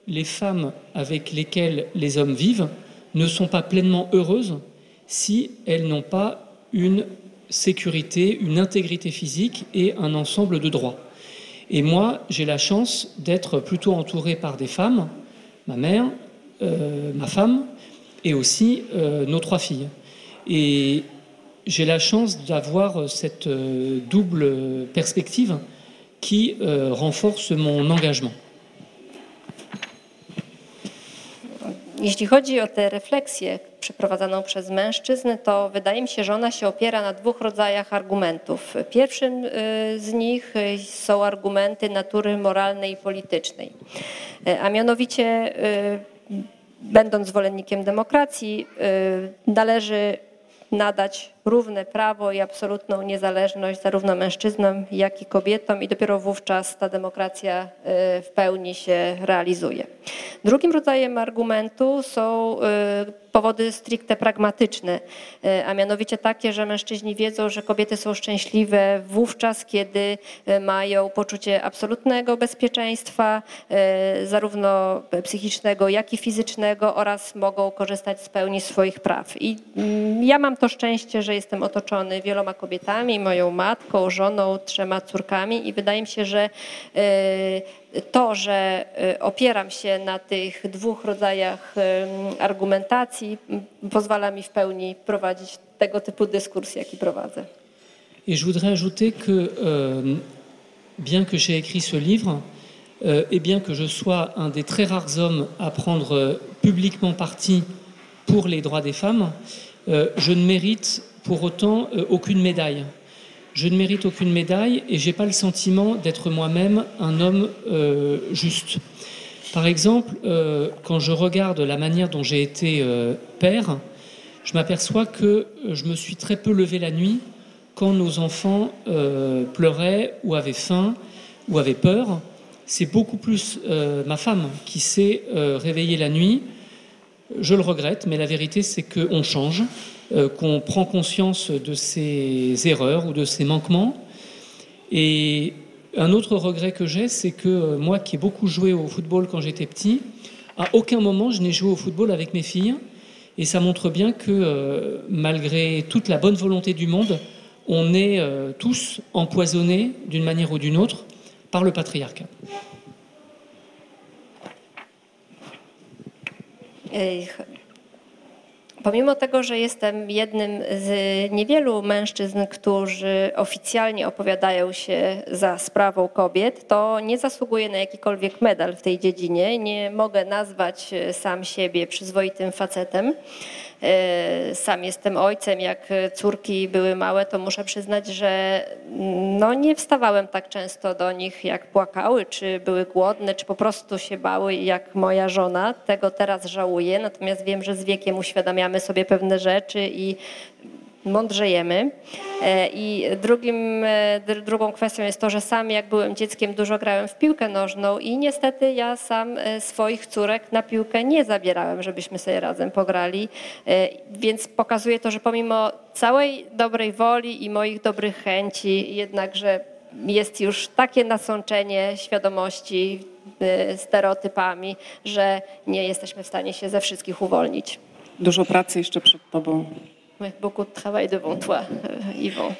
D: les femmes avec lesquelles les hommes vivent ne sont pas pleinement heureuses si elles n'ont pas une sécurité, une intégrité physique et un ensemble de droits. Et moi, j'ai la chance d'être plutôt entouré par des femmes, ma mère, euh, ma femme, et aussi euh, nos trois filles. Et j'ai la chance d'avoir cette euh, double perspective qui renforce mon engagement.
C: Jeśli chodzi o tę refleksję przeprowadzaną przez mężczyzn, to wydaje mi się, że ona się opiera na dwóch rodzajach argumentów. Pierwszym y, z nich y, są argumenty natury moralnej i politycznej, y, a mianowicie będąc zwolennikiem demokracji, należy nadać równe prawo i absolutną niezależność zarówno mężczyznom, jak i kobietom i dopiero wówczas ta demokracja y, w pełni się realizuje. Drugim rodzajem argumentu są y, powody stricte pragmatyczne, y, a mianowicie takie, że mężczyźni wiedzą, że kobiety są szczęśliwe wówczas, kiedy mają poczucie absolutnego bezpieczeństwa, zarówno psychicznego, jak i fizycznego oraz mogą korzystać z pełni swoich praw. I mm, ja mam to szczęście, że jestem otoczony wieloma kobietami, moją matką, żoną, trzema córkami i wydaje mi się, że to, że e, opieram się na tych dwóch rodzajach argumentacji, pozwala mi w pełni prowadzić tego typu dyskurs, jaki prowadzę.
D: Et je voudrais ajouter que, euh, bien que j'ai écrit ce livre, euh, et bien que je sois un des très rares hommes à prendre publiquement parti pour les droits des femmes, euh, je ne mérite pour autant euh, aucune médaille. Je ne mérite aucune médaille et j'ai pas le sentiment d'être moi-même un homme euh, juste. Par exemple, euh, quand je regarde la manière dont j'ai été père, je m'aperçois que je me suis très peu levé la nuit quand nos enfants pleuraient ou avaient faim ou avaient peur. C'est beaucoup plus ma femme qui s'est réveillée la nuit. Je le regrette, mais la vérité c'est qu'on change. Euh, qu'on prend conscience de ses erreurs ou de ses manquements. Et un autre regret que j'ai, c'est que euh, moi qui ai beaucoup joué au football quand j'étais petit, à aucun moment je n'ai joué au football avec mes filles. Et ça montre bien que euh, malgré toute la bonne volonté du monde, on est tous empoisonnés d'une manière ou d'une autre par le patriarcat.
C: Pomimo tego, że jestem jednym z niewielu mężczyzn, którzy oficjalnie opowiadają się za sprawą kobiet, to nie zasługuję na jakikolwiek medal w tej dziedzinie. Nie mogę nazwać sam siebie przyzwoitym facetem. E, sam jestem ojcem, jak córki były małe, to muszę przyznać, że no nie wstawałem tak często do nich, jak płakały, czy były głodne, czy po prostu się bały, jak moja żona. Tego teraz żałuję, natomiast wiem, że z wiekiem uświadamiamy sobie pewne rzeczy i mądrzejemy. E, I drugim, e, drugą kwestią jest to, że sam jak byłem dzieckiem dużo grałem w piłkę nożną i niestety ja sam e, swoich córek na piłkę nie zabierałem, żebyśmy sobie razem pograli. Więc pokazuje to, że pomimo całej dobrej woli i moich dobrych chęci, jednakże jest już takie nasączenie świadomości stereotypami, że nie jesteśmy w stanie się ze wszystkich uwolnić.
B: Dużo pracy jeszcze przed Tobą.
C: Beaucoup de travail devant toi, Yvon.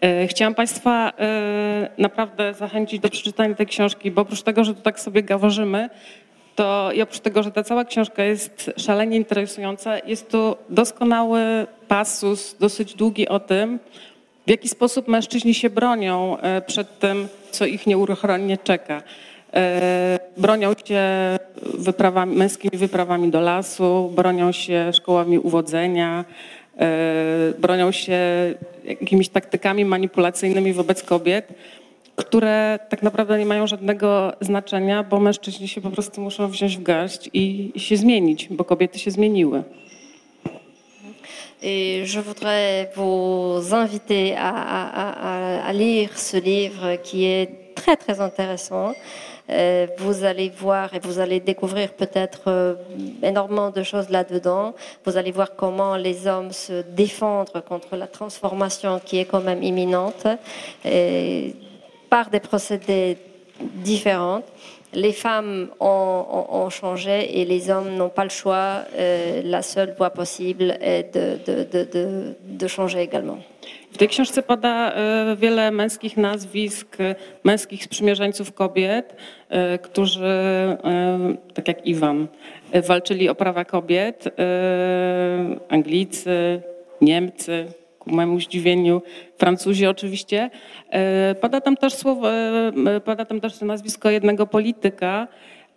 B: E, chciałam Państwa e, naprawdę zachęcić do przeczytania tej książki, bo oprócz tego, że tu tak sobie gaworzymy, to i oprócz tego, że ta cała książka jest szalenie interesująca, jest tu doskonały pasus, dosyć długi o tym, w jaki sposób mężczyźni się bronią e, przed tym, co ich nieuchronnie czeka. E, bronią się wyprawami, męskimi wyprawami do lasu, bronią się szkołami uwodzenia, e, bronią się jakimiś taktykami manipulacyjnymi wobec kobiet, które tak naprawdę nie mają żadnego znaczenia, bo mężczyźni się po prostu muszą wziąć w garść i, i się zmienić, bo kobiety się zmieniły.
C: Et je voudrais vous inviter à, à, à, à, lire ce livre qui est très très intéressant. Euh, vous allez voir et vous allez découvrir peut-être euh, énormément de choses là-dedans. Vous allez voir comment les hommes se défendent contre la transformation qui est quand même imminente par des procédés différents les femmes ont, changé et les hommes n'ont pas le choix. Euh, la seule voie possible est de changer également.
B: W tej książce pada e, wiele męskich nazwisk, męskich sprzymierzeńców kobiet, e, którzy, e, tak jak Iwan, walczyli o prawa kobiet. Anglicy, Niemcy, ku mojemu zdziwieniu, Francuzi oczywiście. E, pada tam też słowo, e, pada tam też nazwisko jednego polityka,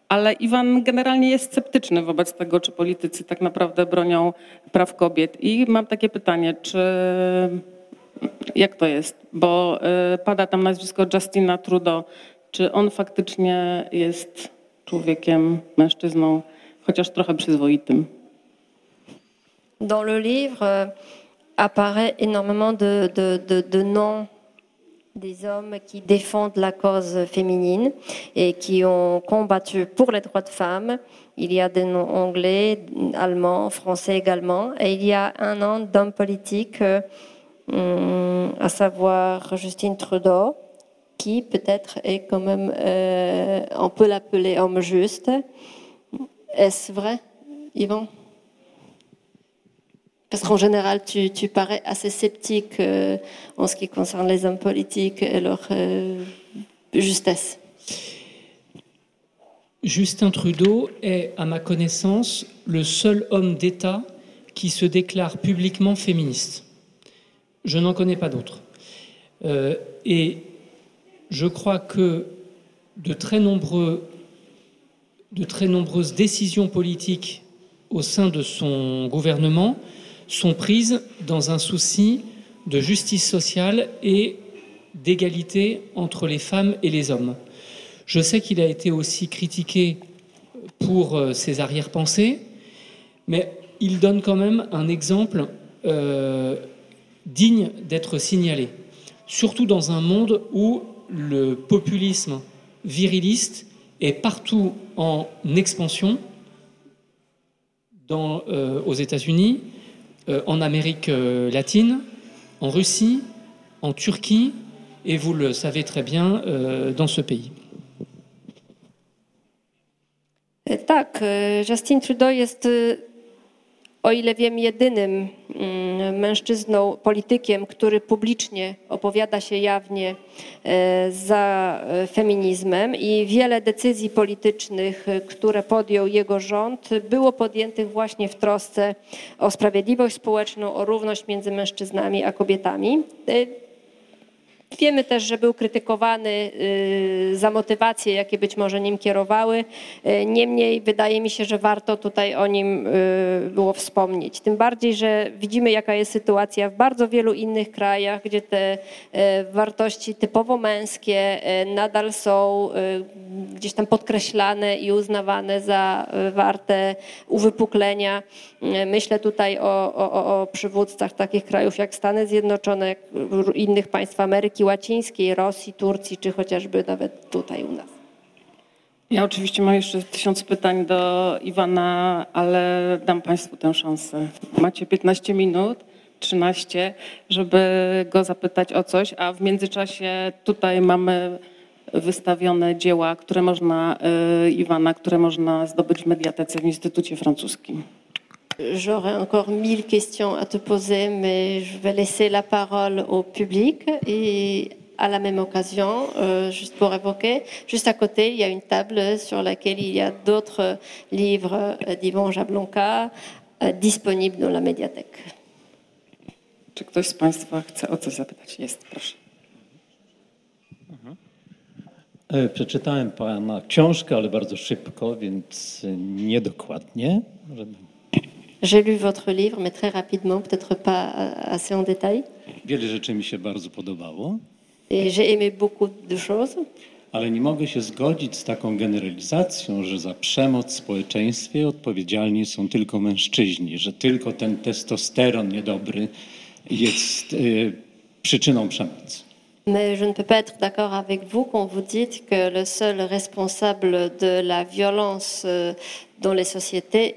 B: ale Iwan generalnie jest sceptyczny wobec tego, czy politycy tak naprawdę bronią praw kobiet. I mam takie pytanie, czy jak to jest? Bo e, pada tam nazwisko Justina Trudeau. Czy on faktycznie jest człowiekiem, mężczyzną, chociaż trochę przyzwoitym?
C: Dans le livre, apparaît énormément de, de, noms des hommes qui défendent la cause féminine et qui ont combattu pour les droits de femmes. Il y a des noms anglais, allemands, français également. Et il y a un nom d'homme politique, euh, à savoir Justine Trudeau, qui peut-être est quand même, euh, on peut l'appeler homme juste. Est-ce vrai, Yvan parce qu'en général, tu, parais assez sceptique euh, en ce qui concerne les hommes politiques et leur euh, justesse.
D: Justin Trudeau est, à ma connaissance, le seul homme d'État qui se déclare publiquement féministe. Je n'en connais pas d'autres. Euh, et je crois que de très, nombreuses décisions politiques au sein de son gouvernement sont prises dans un souci de justice sociale et d'égalité entre les femmes et les hommes. Je sais qu'il a été aussi critiqué pour euh, ses arrière-pensées, mais il donne quand même un exemple euh, digne d'être signalé, surtout dans un monde où le populisme viriliste est partout en expansion, euh, aux États-Unis, euh, en Amérique euh, latine, en Russie, en Turquie, et vous le savez très bien dans ce pays.
C: O ile wiem, jedynym mm, mężczyzną, politykiem, który publicznie opowiada się jawnie e, za e, feminizmem i wiele decyzji politycznych, które podjął jego rząd, było podjętych właśnie w trosce o sprawiedliwość społeczną, o równość między mężczyznami a kobietami. Wiemy też, że był krytykowany y, za motywacje, jakie być może nim kierowały. Y, niemniej wydaje mi się, że warto tutaj o nim y, było wspomnieć. Tym bardziej, że widzimy, jaka jest sytuacja w bardzo wielu innych krajach, gdzie te wartości typowo męskie nadal są gdzieś tam podkreślane i uznawane za warte uwypuklenia. Myślę tutaj o, o, o przywódcach takich krajów jak Stany Zjednoczone, innych państw Ameryki Ameryki Łacińskiej, Rosji, Turcji, czy chociażby nawet tutaj u nas.
B: Ja oczywiście mam jeszcze tysiąc pytań do Iwana, ale dam Państwu tę szansę. Macie 15 minut, 13, żeby go zapytać o coś, a w międzyczasie tutaj mamy wystawione dzieła, które można, y, Iwana, które można zdobyć w mediatece w Instytucie Francuskim.
C: J'aurais encore mille questions à te poser, mais je vais laisser la parole au public et à la même occasion, euh, juste pour évoquer, juste à côté, il y a une table sur laquelle il y a d'autres livres euh, d'Yvon Jablonka euh, disponibles dans la médiathèque.
B: Czy ktoś z Państwa chce o coś zapytać? Jest, proszę.
E: E, Przeczytałem Pana książkę, ale bardzo szybko, więc niedokładnie. Żeby-
C: J'ai lu votre livre, mais très rapidement, peut-être pas euh, assez en détail.
E: Wiele rzeczy mi się bardzo podobało,
C: Et j'ai aimé beaucoup de choses.
E: ale nie mogę się zgodzić z taką generalizacją, że za przemoc w społeczeństwie odpowiedzialni są tylko mężczyźni, że tylko ten testosteron niedobry jest e, przyczyną przemocy.
C: Mais je ne peux pas être d'accord avec vous quand vous dites que le seul responsable de la violence euh, dans les sociétés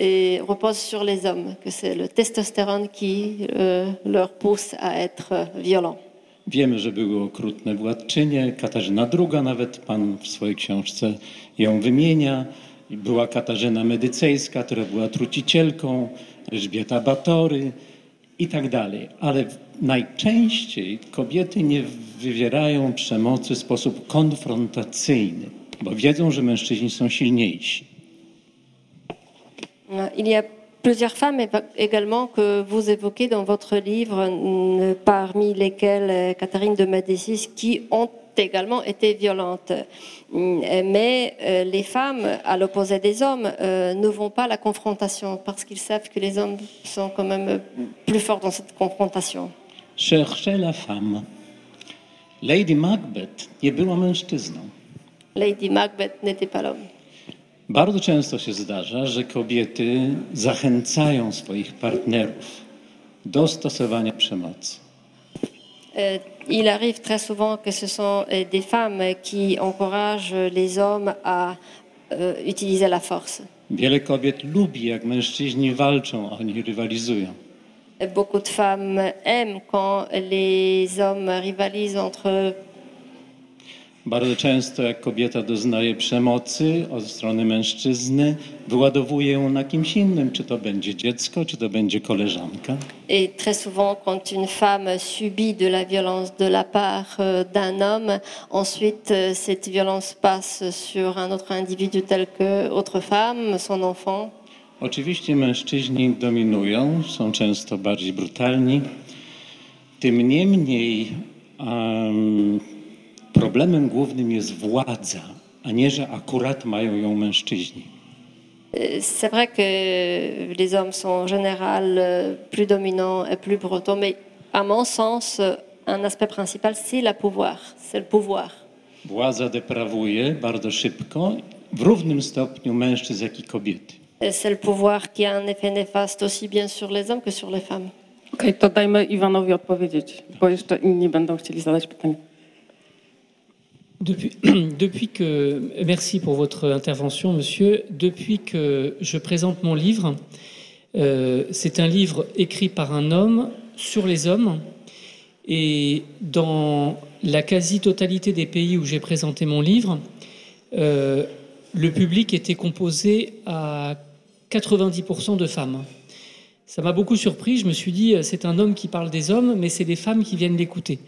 C: euh, repose sur les hommes, que c'est le testostérone qui euh, leur pousse à être violents.
E: Wiemy, że były okrutne władczynie. Katarzyna II nawet pan w swojej książce ją wymienia. Była Katarzyna Medycejska, która była trucicielką, Elżbieta Batory i tak dalej. Ale najczęściej kobiety nie wywierają przemocy w sposób konfrontacyjny, bo wiedzą, że mężczyźni są silniejsi.
C: Euh, Il y a plusieurs femmes également que vous évoquez dans votre livre, parmi lesquelles euh, Catherine de Médicis, qui ont également été violentes. Mm, Mais euh, les femmes, à l'opposé des hommes, euh, ne vont pas à la confrontation parce qu'ils savent que les hommes sont quand même euh, plus forts dans cette confrontation.
E: Cherchez la femme. Lady Macbeth nie była mężczyzną.
C: Lady Macbeth n'était pas l'homme.
E: Bardzo często się zdarza, że kobiety zachęcają swoich partnerów do stosowania przemocy.
C: Euh, il arrive très souvent que ce sont euh, des femmes qui encouragent les hommes à euh, utiliser la force.
E: Wiele kobiet lubi, jak mężczyźni walczą, oni rywalizują.
C: Beaucoup de femmes aiment quand les hommes rivalisent entre eux.
E: Bardzo często, jak kobieta doznaje przemocy od strony mężczyzny, wyładowuje ją na kimś innym, czy to będzie dziecko, czy to będzie koleżanka.
C: Et très souvent, quand une femme subit de la violence de la part euh, d'un homme, ensuite euh, cette violence passe sur un autre individu tel que autre femme, son enfant.
E: Oczywiście mężczyźni dominują, są często bardziej brutalni. Tym niemniej em, problemem głównym jest władza, a nie, że akurat mają ją mężczyźni.
C: Euh, C'est vrai que les hommes sont en général euh, plus dominants et plus brutaux, mais à mon sens, euh, un aspect principal, c'est le pouvoir. C'est le pouvoir.
E: Władza deprawuje bardzo szybko, w równym stopniu mężczyzn, jak i kobiety.
C: Et C'est le pouvoir qui a un effet néfaste aussi bien sur les hommes que sur les femmes.
B: Okej, to dajmy Iwanowi odpowiedzieć, bo jeszcze inni będą chcieli zadać pytanie. [clears throat]
D: Depuis, que, merci pour votre intervention, monsieur. Depuis que je présente mon livre, euh, c'est un livre écrit par un homme sur les hommes. Et dans la quasi-totalité des pays où j'ai présenté mon livre, euh, le public était composé à 90% de femmes. Ça m'a beaucoup surpris. Je me suis dit, euh, c'est un homme qui parle des hommes, mais c'est des femmes qui viennent l'écouter.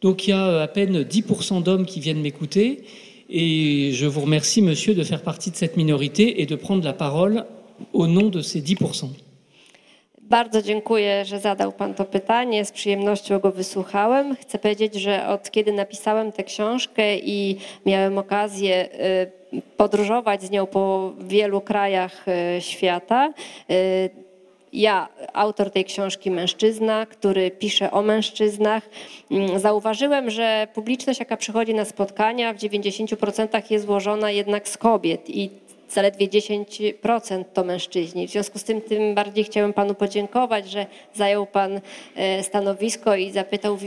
D: Donc il y a à peine 10% d'hommes qui viennent m'écouter. Et je vous remercie, monsieur, de faire partie de cette minorité et de prendre la parole au nom de ces 10%.
C: Bardzo dziękuję, że zadał Pan to pytanie. Z przyjemnością go wysłuchałem. Chcę powiedzieć, że od kiedy napisałem tę książkę i miałem okazję y, podróżować z nią po wielu krajach y, świata, y, ja, autor tej książki, mężczyzna, który pisze o mężczyznach, mm, zauważyłem, że publiczność, jaka przychodzi na spotkania, w 90% jest złożona jednak z kobiet i zaledwie 10% to mężczyźni. W związku z tym tym bardziej chciałem panu podziękować, że zajął pan e, stanowisko i zapytał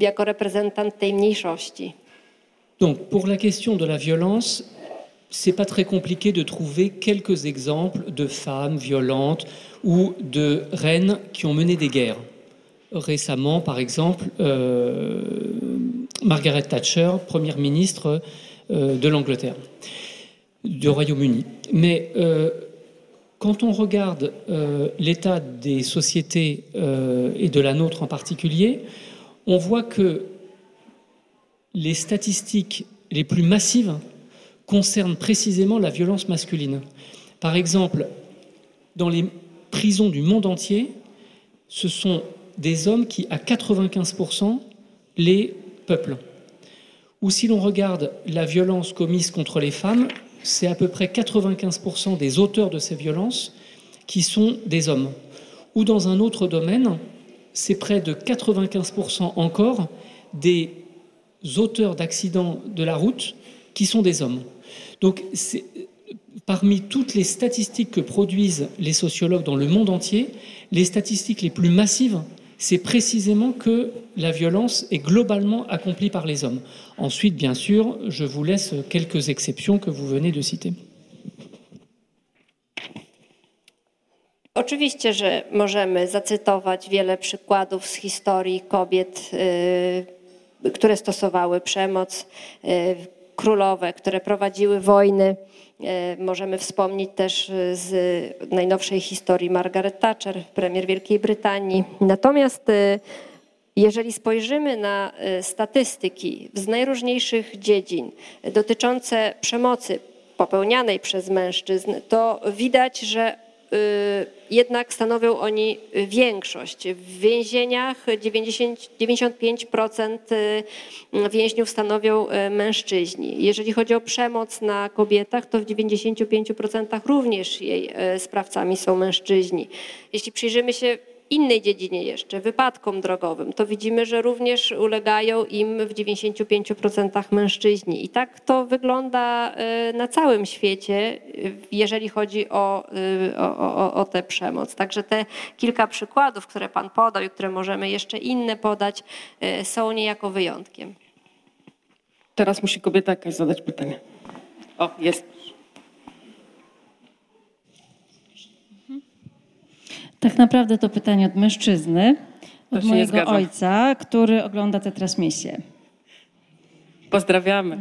C: jako reprezentant tej mniejszości.
D: Donc, pour la question de la violence, c'est pas très compliqué de trouver quelques exemples de femmes violentes ou de reines qui ont mené des guerres. Récemment, par exemple, euh, Margaret Thatcher, première ministre euh, de l'Angleterre, du Royaume-Uni. Mais euh, quand on regarde l'état des sociétés et de la nôtre en particulier, on voit que les statistiques les plus massives concernent précisément la violence masculine. Par exemple, dans les prisons du monde entier, ce sont des hommes qui, à 95%, les peuplent. Ou si l'on regarde la violence commise contre les femmes, c'est à peu près 95% des auteurs de ces violences qui sont des hommes. Ou dans un autre domaine, c'est près de 95% encore des auteurs d'accidents de la route qui sont des hommes. Donc, parmi toutes les statistiques que produisent les sociologues dans le monde entier, les statistiques les plus massives, c'est précisément que la violence est globalement accomplie par les hommes. Ensuite, bien sûr, je vous laisse quelques exceptions que vous venez de citer.
C: Oczywiście, że możemy zacytować wiele przykładów z historii kobiet, y, które stosowały przemoc, królowe, które prowadziły wojny. Y, możemy wspomnieć też z najnowszej historii Margaret Thatcher, premier Wielkiej Brytanii. Natomiast jeżeli spojrzymy na statystyki z najróżniejszych dziedzin dotyczące przemocy popełnianej przez mężczyzn, to widać, że jednak stanowią oni większość. W więzieniach 90, 95% y, więźniów stanowią y, mężczyźni. Jeżeli chodzi o przemoc na kobietach, to w 95% również jej sprawcami są mężczyźni. Jeśli przyjrzymy się innej dziedzinie jeszcze, wypadkom drogowym, to widzimy, że również ulegają im w 95% mężczyźni. I tak to wygląda y, na całym świecie, y, jeżeli chodzi o, y, o, o, o tę przemoc. Także te kilka przykładów, które Pan podał i które możemy jeszcze inne podać, są niejako wyjątkiem.
B: Teraz musi kobieta jakaś zadać pytanie. O, jest.
F: Tak naprawdę to pytanie od mężczyzny, od mojego ojca, który ogląda tę transmisję.
B: Pozdrawiamy.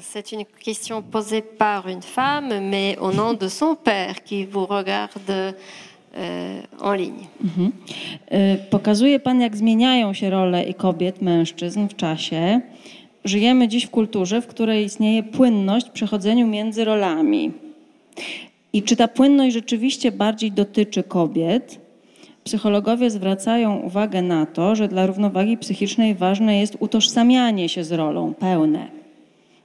C: C'est une question posée par une femme, mais au nom de son père qui vous regarde euh, en ligne. Mhm.
F: Y, pokazuje Pan, jak zmieniają się role i kobiet, mężczyzn w czasie. Żyjemy dziś w kulturze, w której istnieje płynność w przechodzeniu między rolami. I czy ta płynność rzeczywiście bardziej dotyczy kobiet? Psychologowie zwracają uwagę na to, że dla równowagi psychicznej ważne jest utożsamianie się z rolą pełne.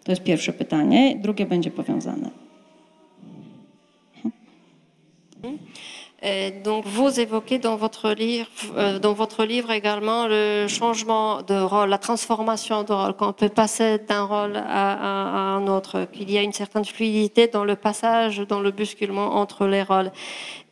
F: To jest pierwsze pytanie, drugie będzie powiązane.
C: donc vous évoquez dans votre livre, euh, dans votre livre également le changement de rôle, la transformation de rôle, qu'on peut passer d'un rôle à, à, un autre, qu'il y a une certaine fluidité dans le passage, dans le bousculement entre les rôles.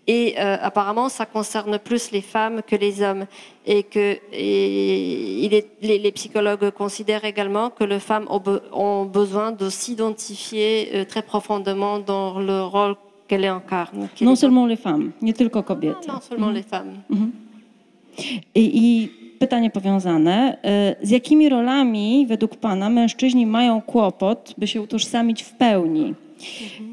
C: Et euh, apparemment, ça concerne plus les femmes que les hommes. Et que et il est, les, les, psychologues considèrent également que les femmes ont, be, ont besoin de s'identifier euh, très profondément dans le rôle qu'elle incarne.
F: Non seulement les femmes, nie tylko kobiety.
C: Non, non seulement mm -hmm. les femmes. Mm -hmm.
F: I, I pytanie powiązane. Z jakimi rolami według Pana mężczyźni mają kłopot, by się utożsamić w pełni?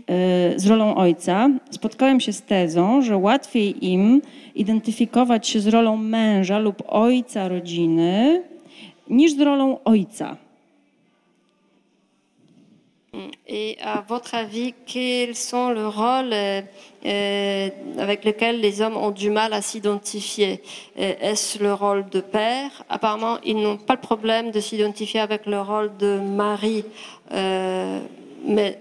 F: E, z rolą ojca, spotkałem się z tezą, że łatwiej im identyfikować się z rolą męża lub ojca rodziny niż z rolą ojca.
C: Et à votre avis, quels sont les rôles euh, avec lesquels les hommes ont du mal à s'identifier? Euh, Est-ce le rôle de père? Apparemment, ils n'ont pas le problème de s'identifier avec le rôle de mari, euh, mais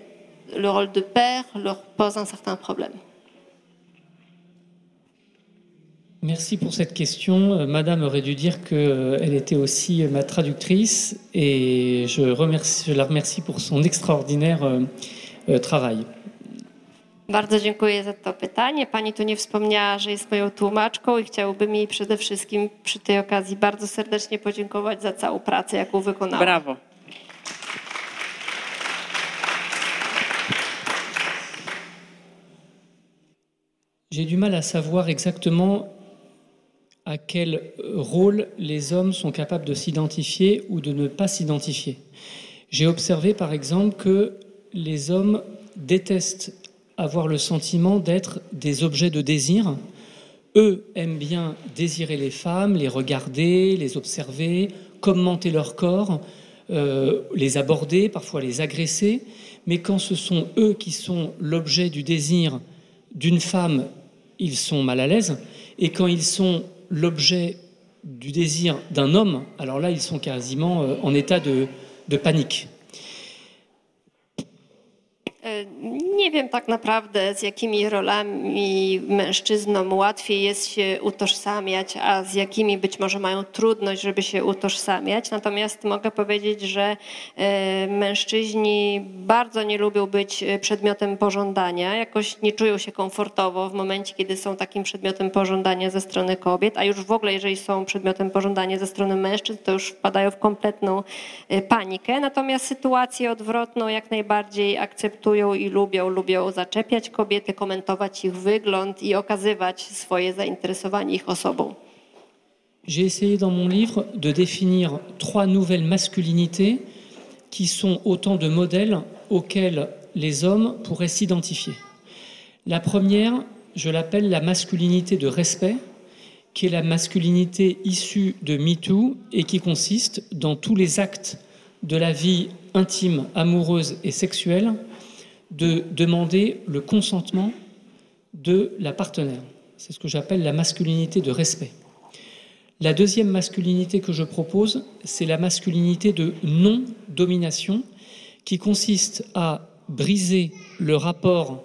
C: le rôle de père leur pose un certain problème.
D: Merci pour cette question. Euh, Madame aurait dû dire qu'elle euh, était aussi ma traductrice et je, remercie, je la remercie pour son extraordinaire euh, travail.
C: Bardzo dziękuję za to pytanie. Pani tu nie wspomniała, że jest moją tłumaczką i chciałbym jej przede wszystkim przy tej okazji bardzo serdecznie podziękować za całą pracę, jaką wykonała.
B: Brawo.
D: J'ai du mal à savoir exactement à quel rôle les hommes sont capables de s'identifier ou de ne pas s'identifier. J'ai observé par exemple que les hommes détestent avoir le sentiment d'être des objets de désir. Eux aiment bien désirer les femmes, les regarder, les observer, commenter leur corps, euh, les aborder, parfois les agresser. Mais quand ce sont eux qui sont l'objet du désir d'une femme ils sont mal à l'aise. Et quand ils sont l'objet du désir d'un homme, alors là, ils sont quasiment euh, en état de, panique.
C: E, Nie wiem tak naprawdę, z jakimi rolami mężczyznom łatwiej jest się utożsamiać, a z jakimi być może mają trudność, żeby się utożsamiać. Natomiast mogę powiedzieć, że e, mężczyźni bardzo nie lubią być przedmiotem pożądania, jakoś nie czują się komfortowo w momencie, kiedy są takim przedmiotem pożądania ze strony kobiet, a już w ogóle, jeżeli są przedmiotem pożądania ze strony mężczyzn, to już wpadają w kompletną e, panikę. Natomiast sytuację odwrotną jak najbardziej akceptują i lubią, lubią zaczepiać kobiety, komentować ich wygląd i okazywać swoje zainteresowanie ich osobą.
D: J'ai essayé dans mon livre de définir trois nouvelles masculinités qui sont autant de modèles auxquels les hommes pourraient s'identifier. La première, je l'appelle la masculinité de respect, qui est la masculinité issue de MeToo et qui consiste dans tous les actes de la vie intime, amoureuse et sexuelle de demander le consentement de la partenaire. C'est ce que j'appelle la masculinité de respect. La deuxième masculinité que je propose, c'est la masculinité de non-domination, qui consiste à briser le rapport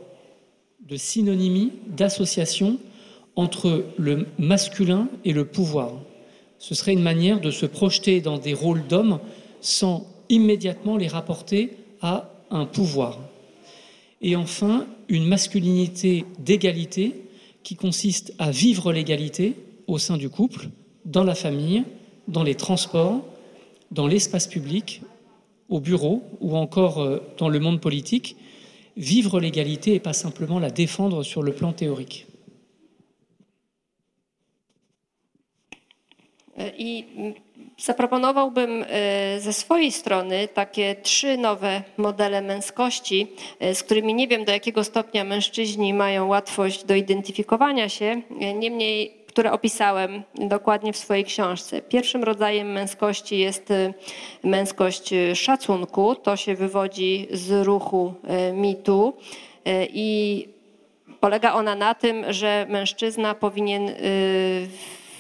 D: de synonymie, d'association entre le masculin et le pouvoir. Ce serait une manière de se projeter dans des rôles d'hommes sans immédiatement les rapporter à un pouvoir. Et enfin, une masculinité d'égalité qui consiste à vivre l'égalité au sein du couple, dans la famille, dans les transports, dans l'espace public, au bureau ou encore euh, dans le monde politique. Vivre l'égalité et pas simplement la défendre sur le plan théorique.
C: I zaproponowałbym e, ze swojej strony takie trzy nowe modele męskości, e, z którymi nie wiem do jakiego stopnia mężczyźni mają łatwość do identyfikowania się, e, niemniej które opisałem dokładnie w swojej książce. Pierwszym rodzajem męskości jest męskość szacunku. To się wywodzi z ruchu mitu i polega ona na tym, że mężczyzna powinien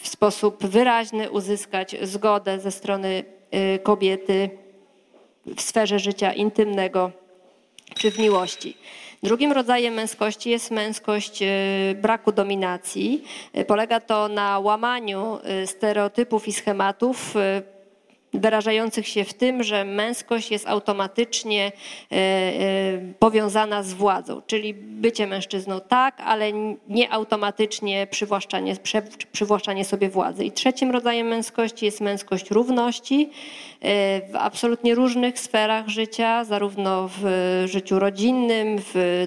C: w sposób wyraźny uzyskać zgodę ze strony y, kobiety w sferze życia intymnego czy w miłości. Drugim rodzajem męskości jest męskość y, braku dominacji. Y, polega to na łamaniu stereotypów i schematów wyrażających się w tym, że męskość jest automatycznie e, e, powiązana z władzą, czyli bycie mężczyzną tak, ale nie automatycznie przywłaszczanie, przywłaszczanie sobie władzy. I trzecim rodzajem męskości jest męskość równości e, w absolutnie różnych sferach życia, zarówno w życiu rodzinnym, w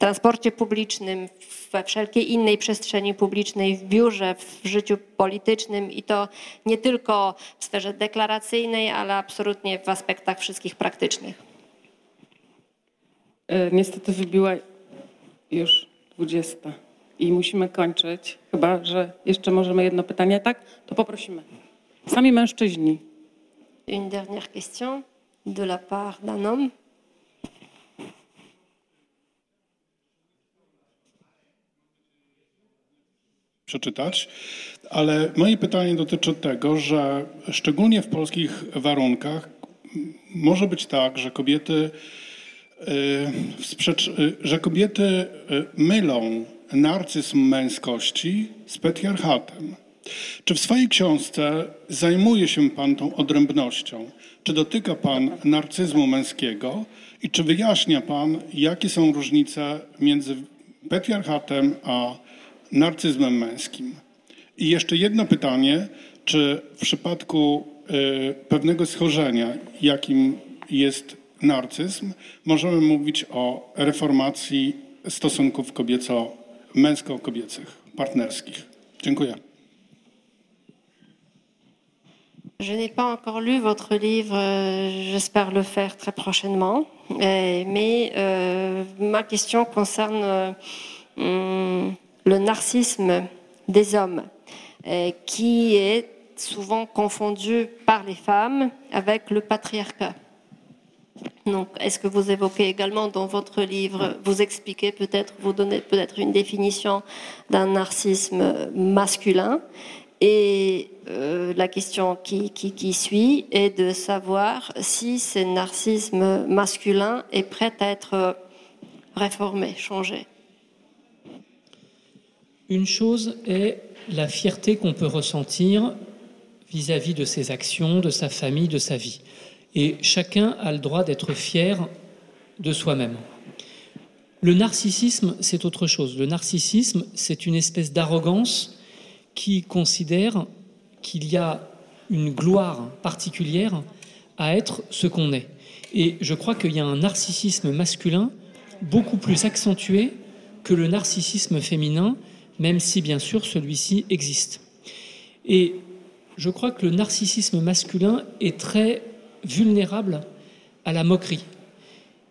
C: transporcie publicznym, we wszelkiej innej przestrzeni publicznej, w biurze, w życiu politycznym i to nie tylko w sferze deklaracyjnej, ale absolutnie w aspektach wszystkich praktycznych.
B: E, niestety wybiła już 20 i musimy kończyć. Chyba, że jeszcze możemy jedno pytanie. Tak? To poprosimy. Sami mężczyźni.
C: Une dernière question de la part d'un homme.
G: Przeczytać, ale moje pytanie dotyczy tego, że szczególnie w polskich warunkach może być tak, że kobiety, y, y, że kobiety y, mylą narcyzm męskości z patriarchatem. Czy w swojej książce zajmuje się Pan tą odrębnością? Czy dotyka Pan narcyzmu męskiego i czy wyjaśnia Pan, jakie są różnice między patriarchatem a narcyzmem męskim. I jeszcze jedno pytanie, czy w przypadku y, pewnego schorzenia, jakim jest narcyzm, możemy mówić o reformacji stosunków kobieco-męsko-kobiecych, partnerskich. Dziękuję.
C: Je n'ai pas encore lu votre livre, j'espère le faire très prochainement. Euh, mais euh, ma question concerne euh, le narcissisme des hommes, euh, qui est souvent confondu par les femmes avec le patriarcat. Donc, est-ce que vous évoquez également dans votre livre, vous expliquez peut-être, vous donnez peut-être une définition d'un narcissisme masculin Et euh, la question qui, suit est de savoir si ce narcissisme masculin est prêt à être réformé, changé.
D: Une chose est la fierté qu'on peut ressentir vis-à-vis -vis de ses actions, de sa famille, de sa vie. Et chacun a le droit d'être fier de soi-même. Le narcissisme, c'est autre chose. Le narcissisme, c'est une espèce d'arrogance qui considère qu'il y a une gloire particulière à être ce qu'on est. Et je crois qu'il y a un narcissisme masculin beaucoup plus accentué que le narcissisme féminin, même si bien sûr celui-ci existe. Et je crois que le narcissisme masculin est très vulnérable à la moquerie.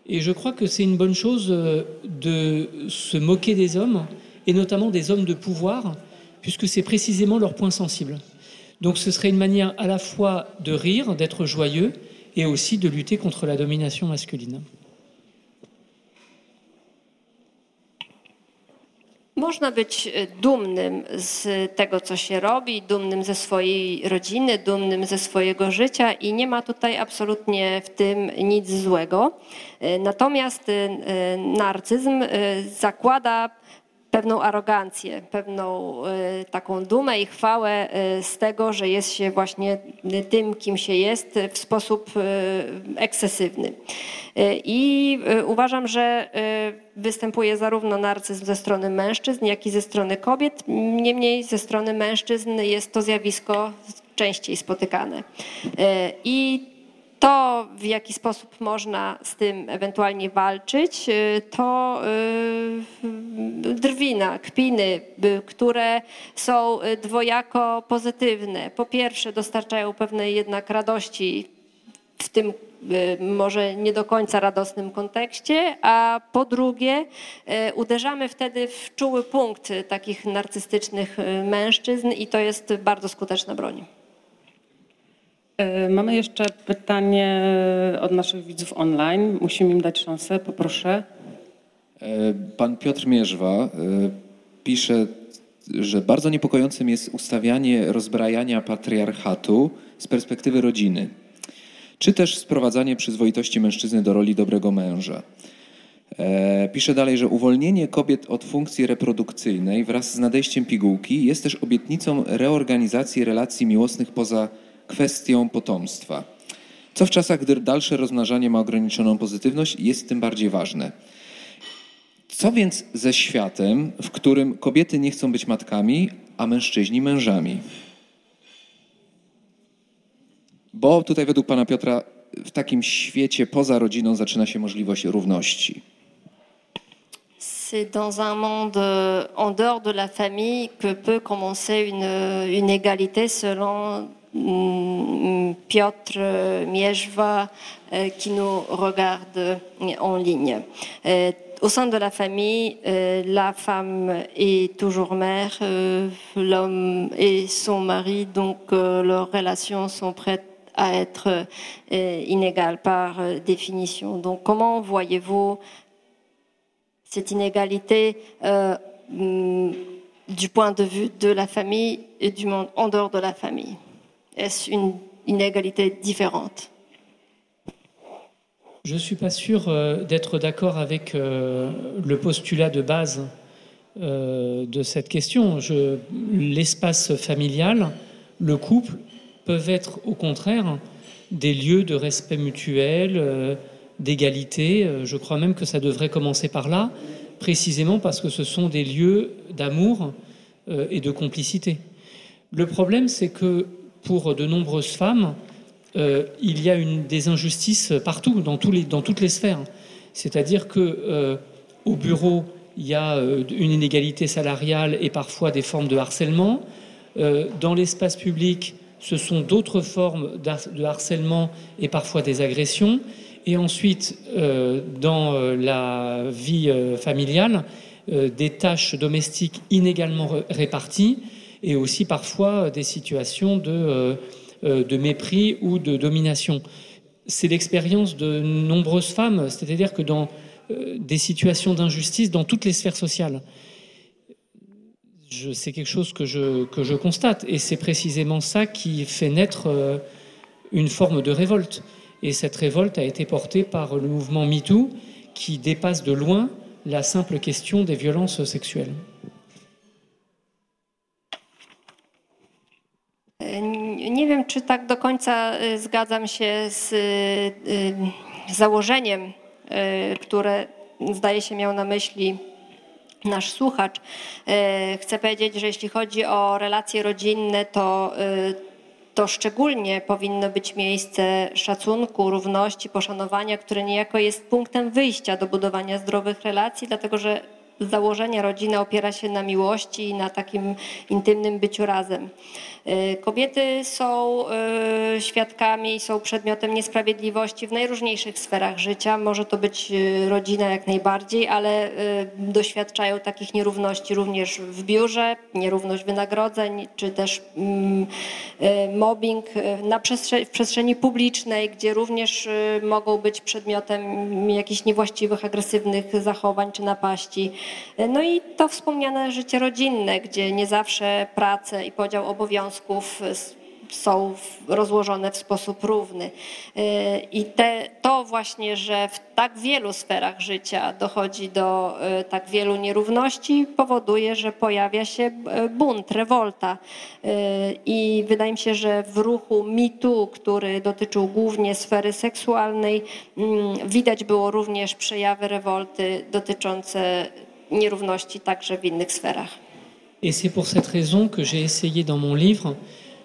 D: Et je crois que c'est une bonne chose euh, de se moquer des hommes, et notamment des hommes de pouvoir, puisque c'est précisément leur point sensible. Donc ce serait une manière à la fois de rire, d'être joyeux, et aussi de lutter contre la domination masculine.
C: Można być dumnym z tego, co się robi, dumnym ze swojej rodziny, dumnym ze swojego życia i nie ma tutaj absolutnie w tym nic złego. Natomiast narcyzm zakłada pewną arogancję, pewną taką dumę i chwałę z tego, że jest się właśnie tym, kim się jest w sposób ekscesywny. I uważam, że występuje zarówno narcyzm ze strony mężczyzn, jak i ze strony kobiet. Niemniej ze strony mężczyzn jest to zjawisko częściej spotykane. I to, w jaki sposób można z tym ewentualnie walczyć, to drwina, kpiny, które są dwojako pozytywne. Po pierwsze, dostarczają pewnej jednak radości w tym może nie do końca radosnym kontekście, a po drugie uderzamy wtedy w czuły punkt takich narcystycznych mężczyzn i to jest bardzo skuteczna broń.
B: Mamy jeszcze pytanie od naszych widzów online. Musimy im dać szansę, poproszę.
H: Pan Piotr Mierzwa pisze, że bardzo niepokojącym jest ustawianie rozbrajania patriarchatu z perspektywy rodziny, czy też sprowadzanie przyzwoitości mężczyzny do roli dobrego męża. Pisze dalej, że uwolnienie kobiet od funkcji reprodukcyjnej wraz z nadejściem pigułki jest też obietnicą reorganizacji relacji miłosnych poza kwestią potomstwa. Co w czasach, gdy dalsze rozmnażanie ma ograniczoną pozytywność, jest tym bardziej ważne. Co więc ze światem, w którym kobiety nie chcą być matkami, a mężczyźni mężami? Bo tutaj według pana Piotra w takim świecie poza rodziną zaczyna się możliwość równości.
C: C'est dans un monde en dehors de la famille que peut commencer une, une égalité selon Piotr Mierzwa qui nous regarde en ligne. Au sein de la famille, la femme est toujours mère, l'homme est son mari, donc leurs relations sont prêtes à être inégales par définition. Donc comment voyez-vous cette inégalité du point de vue de la famille et du monde en dehors de la famille? Est-ce une inégalité différente?
D: Je ne suis pas sûr euh, d'être d'accord avec euh, le postulat de base euh, de cette question. L'espace familial, le couple peuvent être au contraire des lieux de respect mutuel, d'égalité. Je crois même que ça devrait commencer par là, précisément parce que ce sont des lieux d'amour et de complicité. Le problème, c'est que pour de nombreuses femmes, euh, il y a des injustices partout, dans, toutes les sphères. C'est-à-dire que euh, au bureau, il y a euh, une inégalité salariale et parfois des formes de harcèlement. Dans l'espace public, ce sont d'autres formes de harcèlement et parfois des agressions. Et ensuite, dans la vie familiale, des tâches domestiques inégalement réparties et aussi parfois des situations de, de mépris ou de domination. C'est l'expérience de nombreuses femmes, c'est-à-dire que dans des situations d'injustice dans toutes les sphères sociales. c'est quelque chose que je, que je constate. Et c'est précisément ça qui fait naître euh, une forme de révolte. Et cette révolte a été portée par le mouvement MeToo qui dépasse de loin la simple question des violences sexuelles.
C: Nie wiem, czy tak do końca zgadzam się z założeniem, które zdaje się miał na myśli nasz słuchacz. Chcę powiedzieć, że jeśli chodzi o relacje rodzinne, to to szczególnie powinno być miejsce szacunku, równości, poszanowania, które niejako jest punktem wyjścia do budowania zdrowych relacji, dlatego że z założenia rodzina opiera się na miłości i na takim intymnym byciu razem. Y, kobiety są y, świadkami, są przedmiotem niesprawiedliwości w najróżniejszych sferach życia. Może to być y, rodzina jak najbardziej, ale doświadczają takich nierówności również w biurze, nierówność wynagrodzeń, czy też mm, mobbing na przestrzeni, w przestrzeni publicznej, gdzie również mogą być przedmiotem jakichś niewłaściwych, agresywnych zachowań czy napaści. No i to wspomniane życie rodzinne, gdzie nie zawsze pracę i podział obowiązków są rozłożone w sposób równy. Y, I te, to właśnie, że w tak wielu sferach życia dochodzi do y, tak wielu nierówności, powoduje, że pojawia się y, bunt, rewolta. I wydaje mi się, że w ruchu MeToo, który dotyczył głównie sfery seksualnej, mm, widać było również przejawy rewolty dotyczące nierówności także w innych sferach.
D: Et c'est pour cette raison que j'ai essayé dans mon livre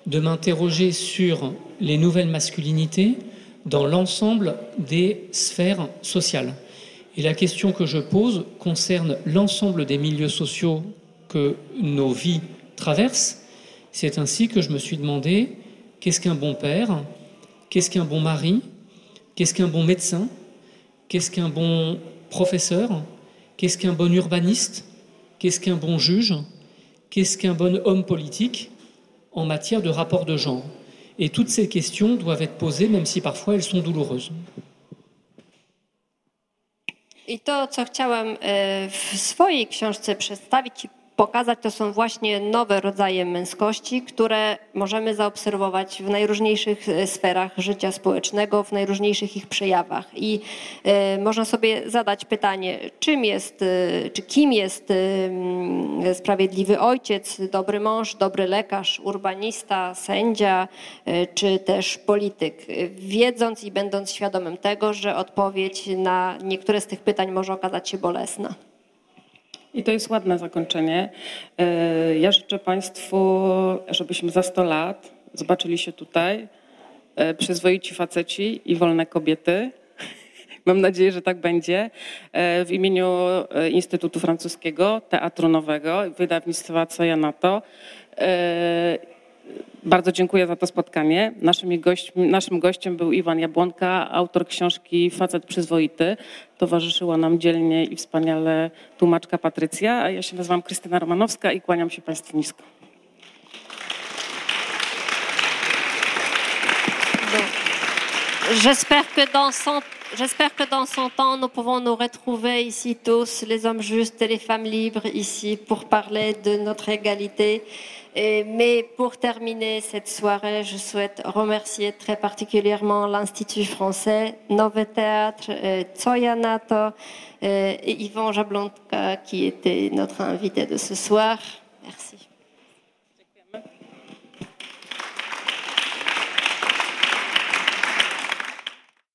D: de m'interroger sur les nouvelles masculinités dans l'ensemble des sphères sociales. Et la question que je pose concerne l'ensemble des milieux sociaux que nos vies traversent. C'est ainsi que je me suis demandé qu'est-ce qu'un bon père, qu'est-ce qu'un bon mari, qu'est-ce qu'un bon médecin, qu'est-ce qu'un bon professeur, Qu'est-ce qu'un bon urbaniste? Qu'est-ce qu'un bon juge? Qu'est-ce qu'un bon homme politique en matière de rapport de genre? Et toutes ces questions doivent être posées, même si parfois elles sont douloureuses.
C: E, pokazać, to są właśnie nowe rodzaje męskości, które możemy zaobserwować w najróżniejszych e, sferach życia społecznego, w najróżniejszych ich przejawach. I y, można sobie zadać pytanie, czym jest, y, czy kim jest sprawiedliwy ojciec, dobry mąż, dobry lekarz, urbanista, sędzia, czy też polityk. Wiedząc i będąc świadomym tego, że odpowiedź na niektóre z tych pytań może okazać się bolesna.
B: I to jest ładne zakończenie. E, ja życzę Państwu, żebyśmy za 100 lat zobaczyli się tutaj e, przyzwoici faceci i wolne kobiety. [laughs] Mam nadzieję, że tak będzie. E, w imieniu Instytutu Francuskiego, Teatru Nowego, wydawnictwa Co ja na to bardzo dziękuję za to spotkanie. Naszym gościem, naszym gościem był Iwan Jabłonka, autor książki Facet Przyzwoity. Towarzyszyła nam dzielnie i wspaniale tłumaczka Patrycja, a ja się nazywam Krystyna Romanowska i kłaniam się Państwu nisko.
C: J'espère que dans son J'espère que dans son temps, nous pouvons nous retrouver ici tous, les hommes justes et les femmes libres, ici pour parler de notre égalité mais pour terminer cette soirée, je souhaite remercier très particulièrement l'Institut français, Nové Théâtre, Tsoyanato et Yvon Jablonka qui était notre invité de ce soir.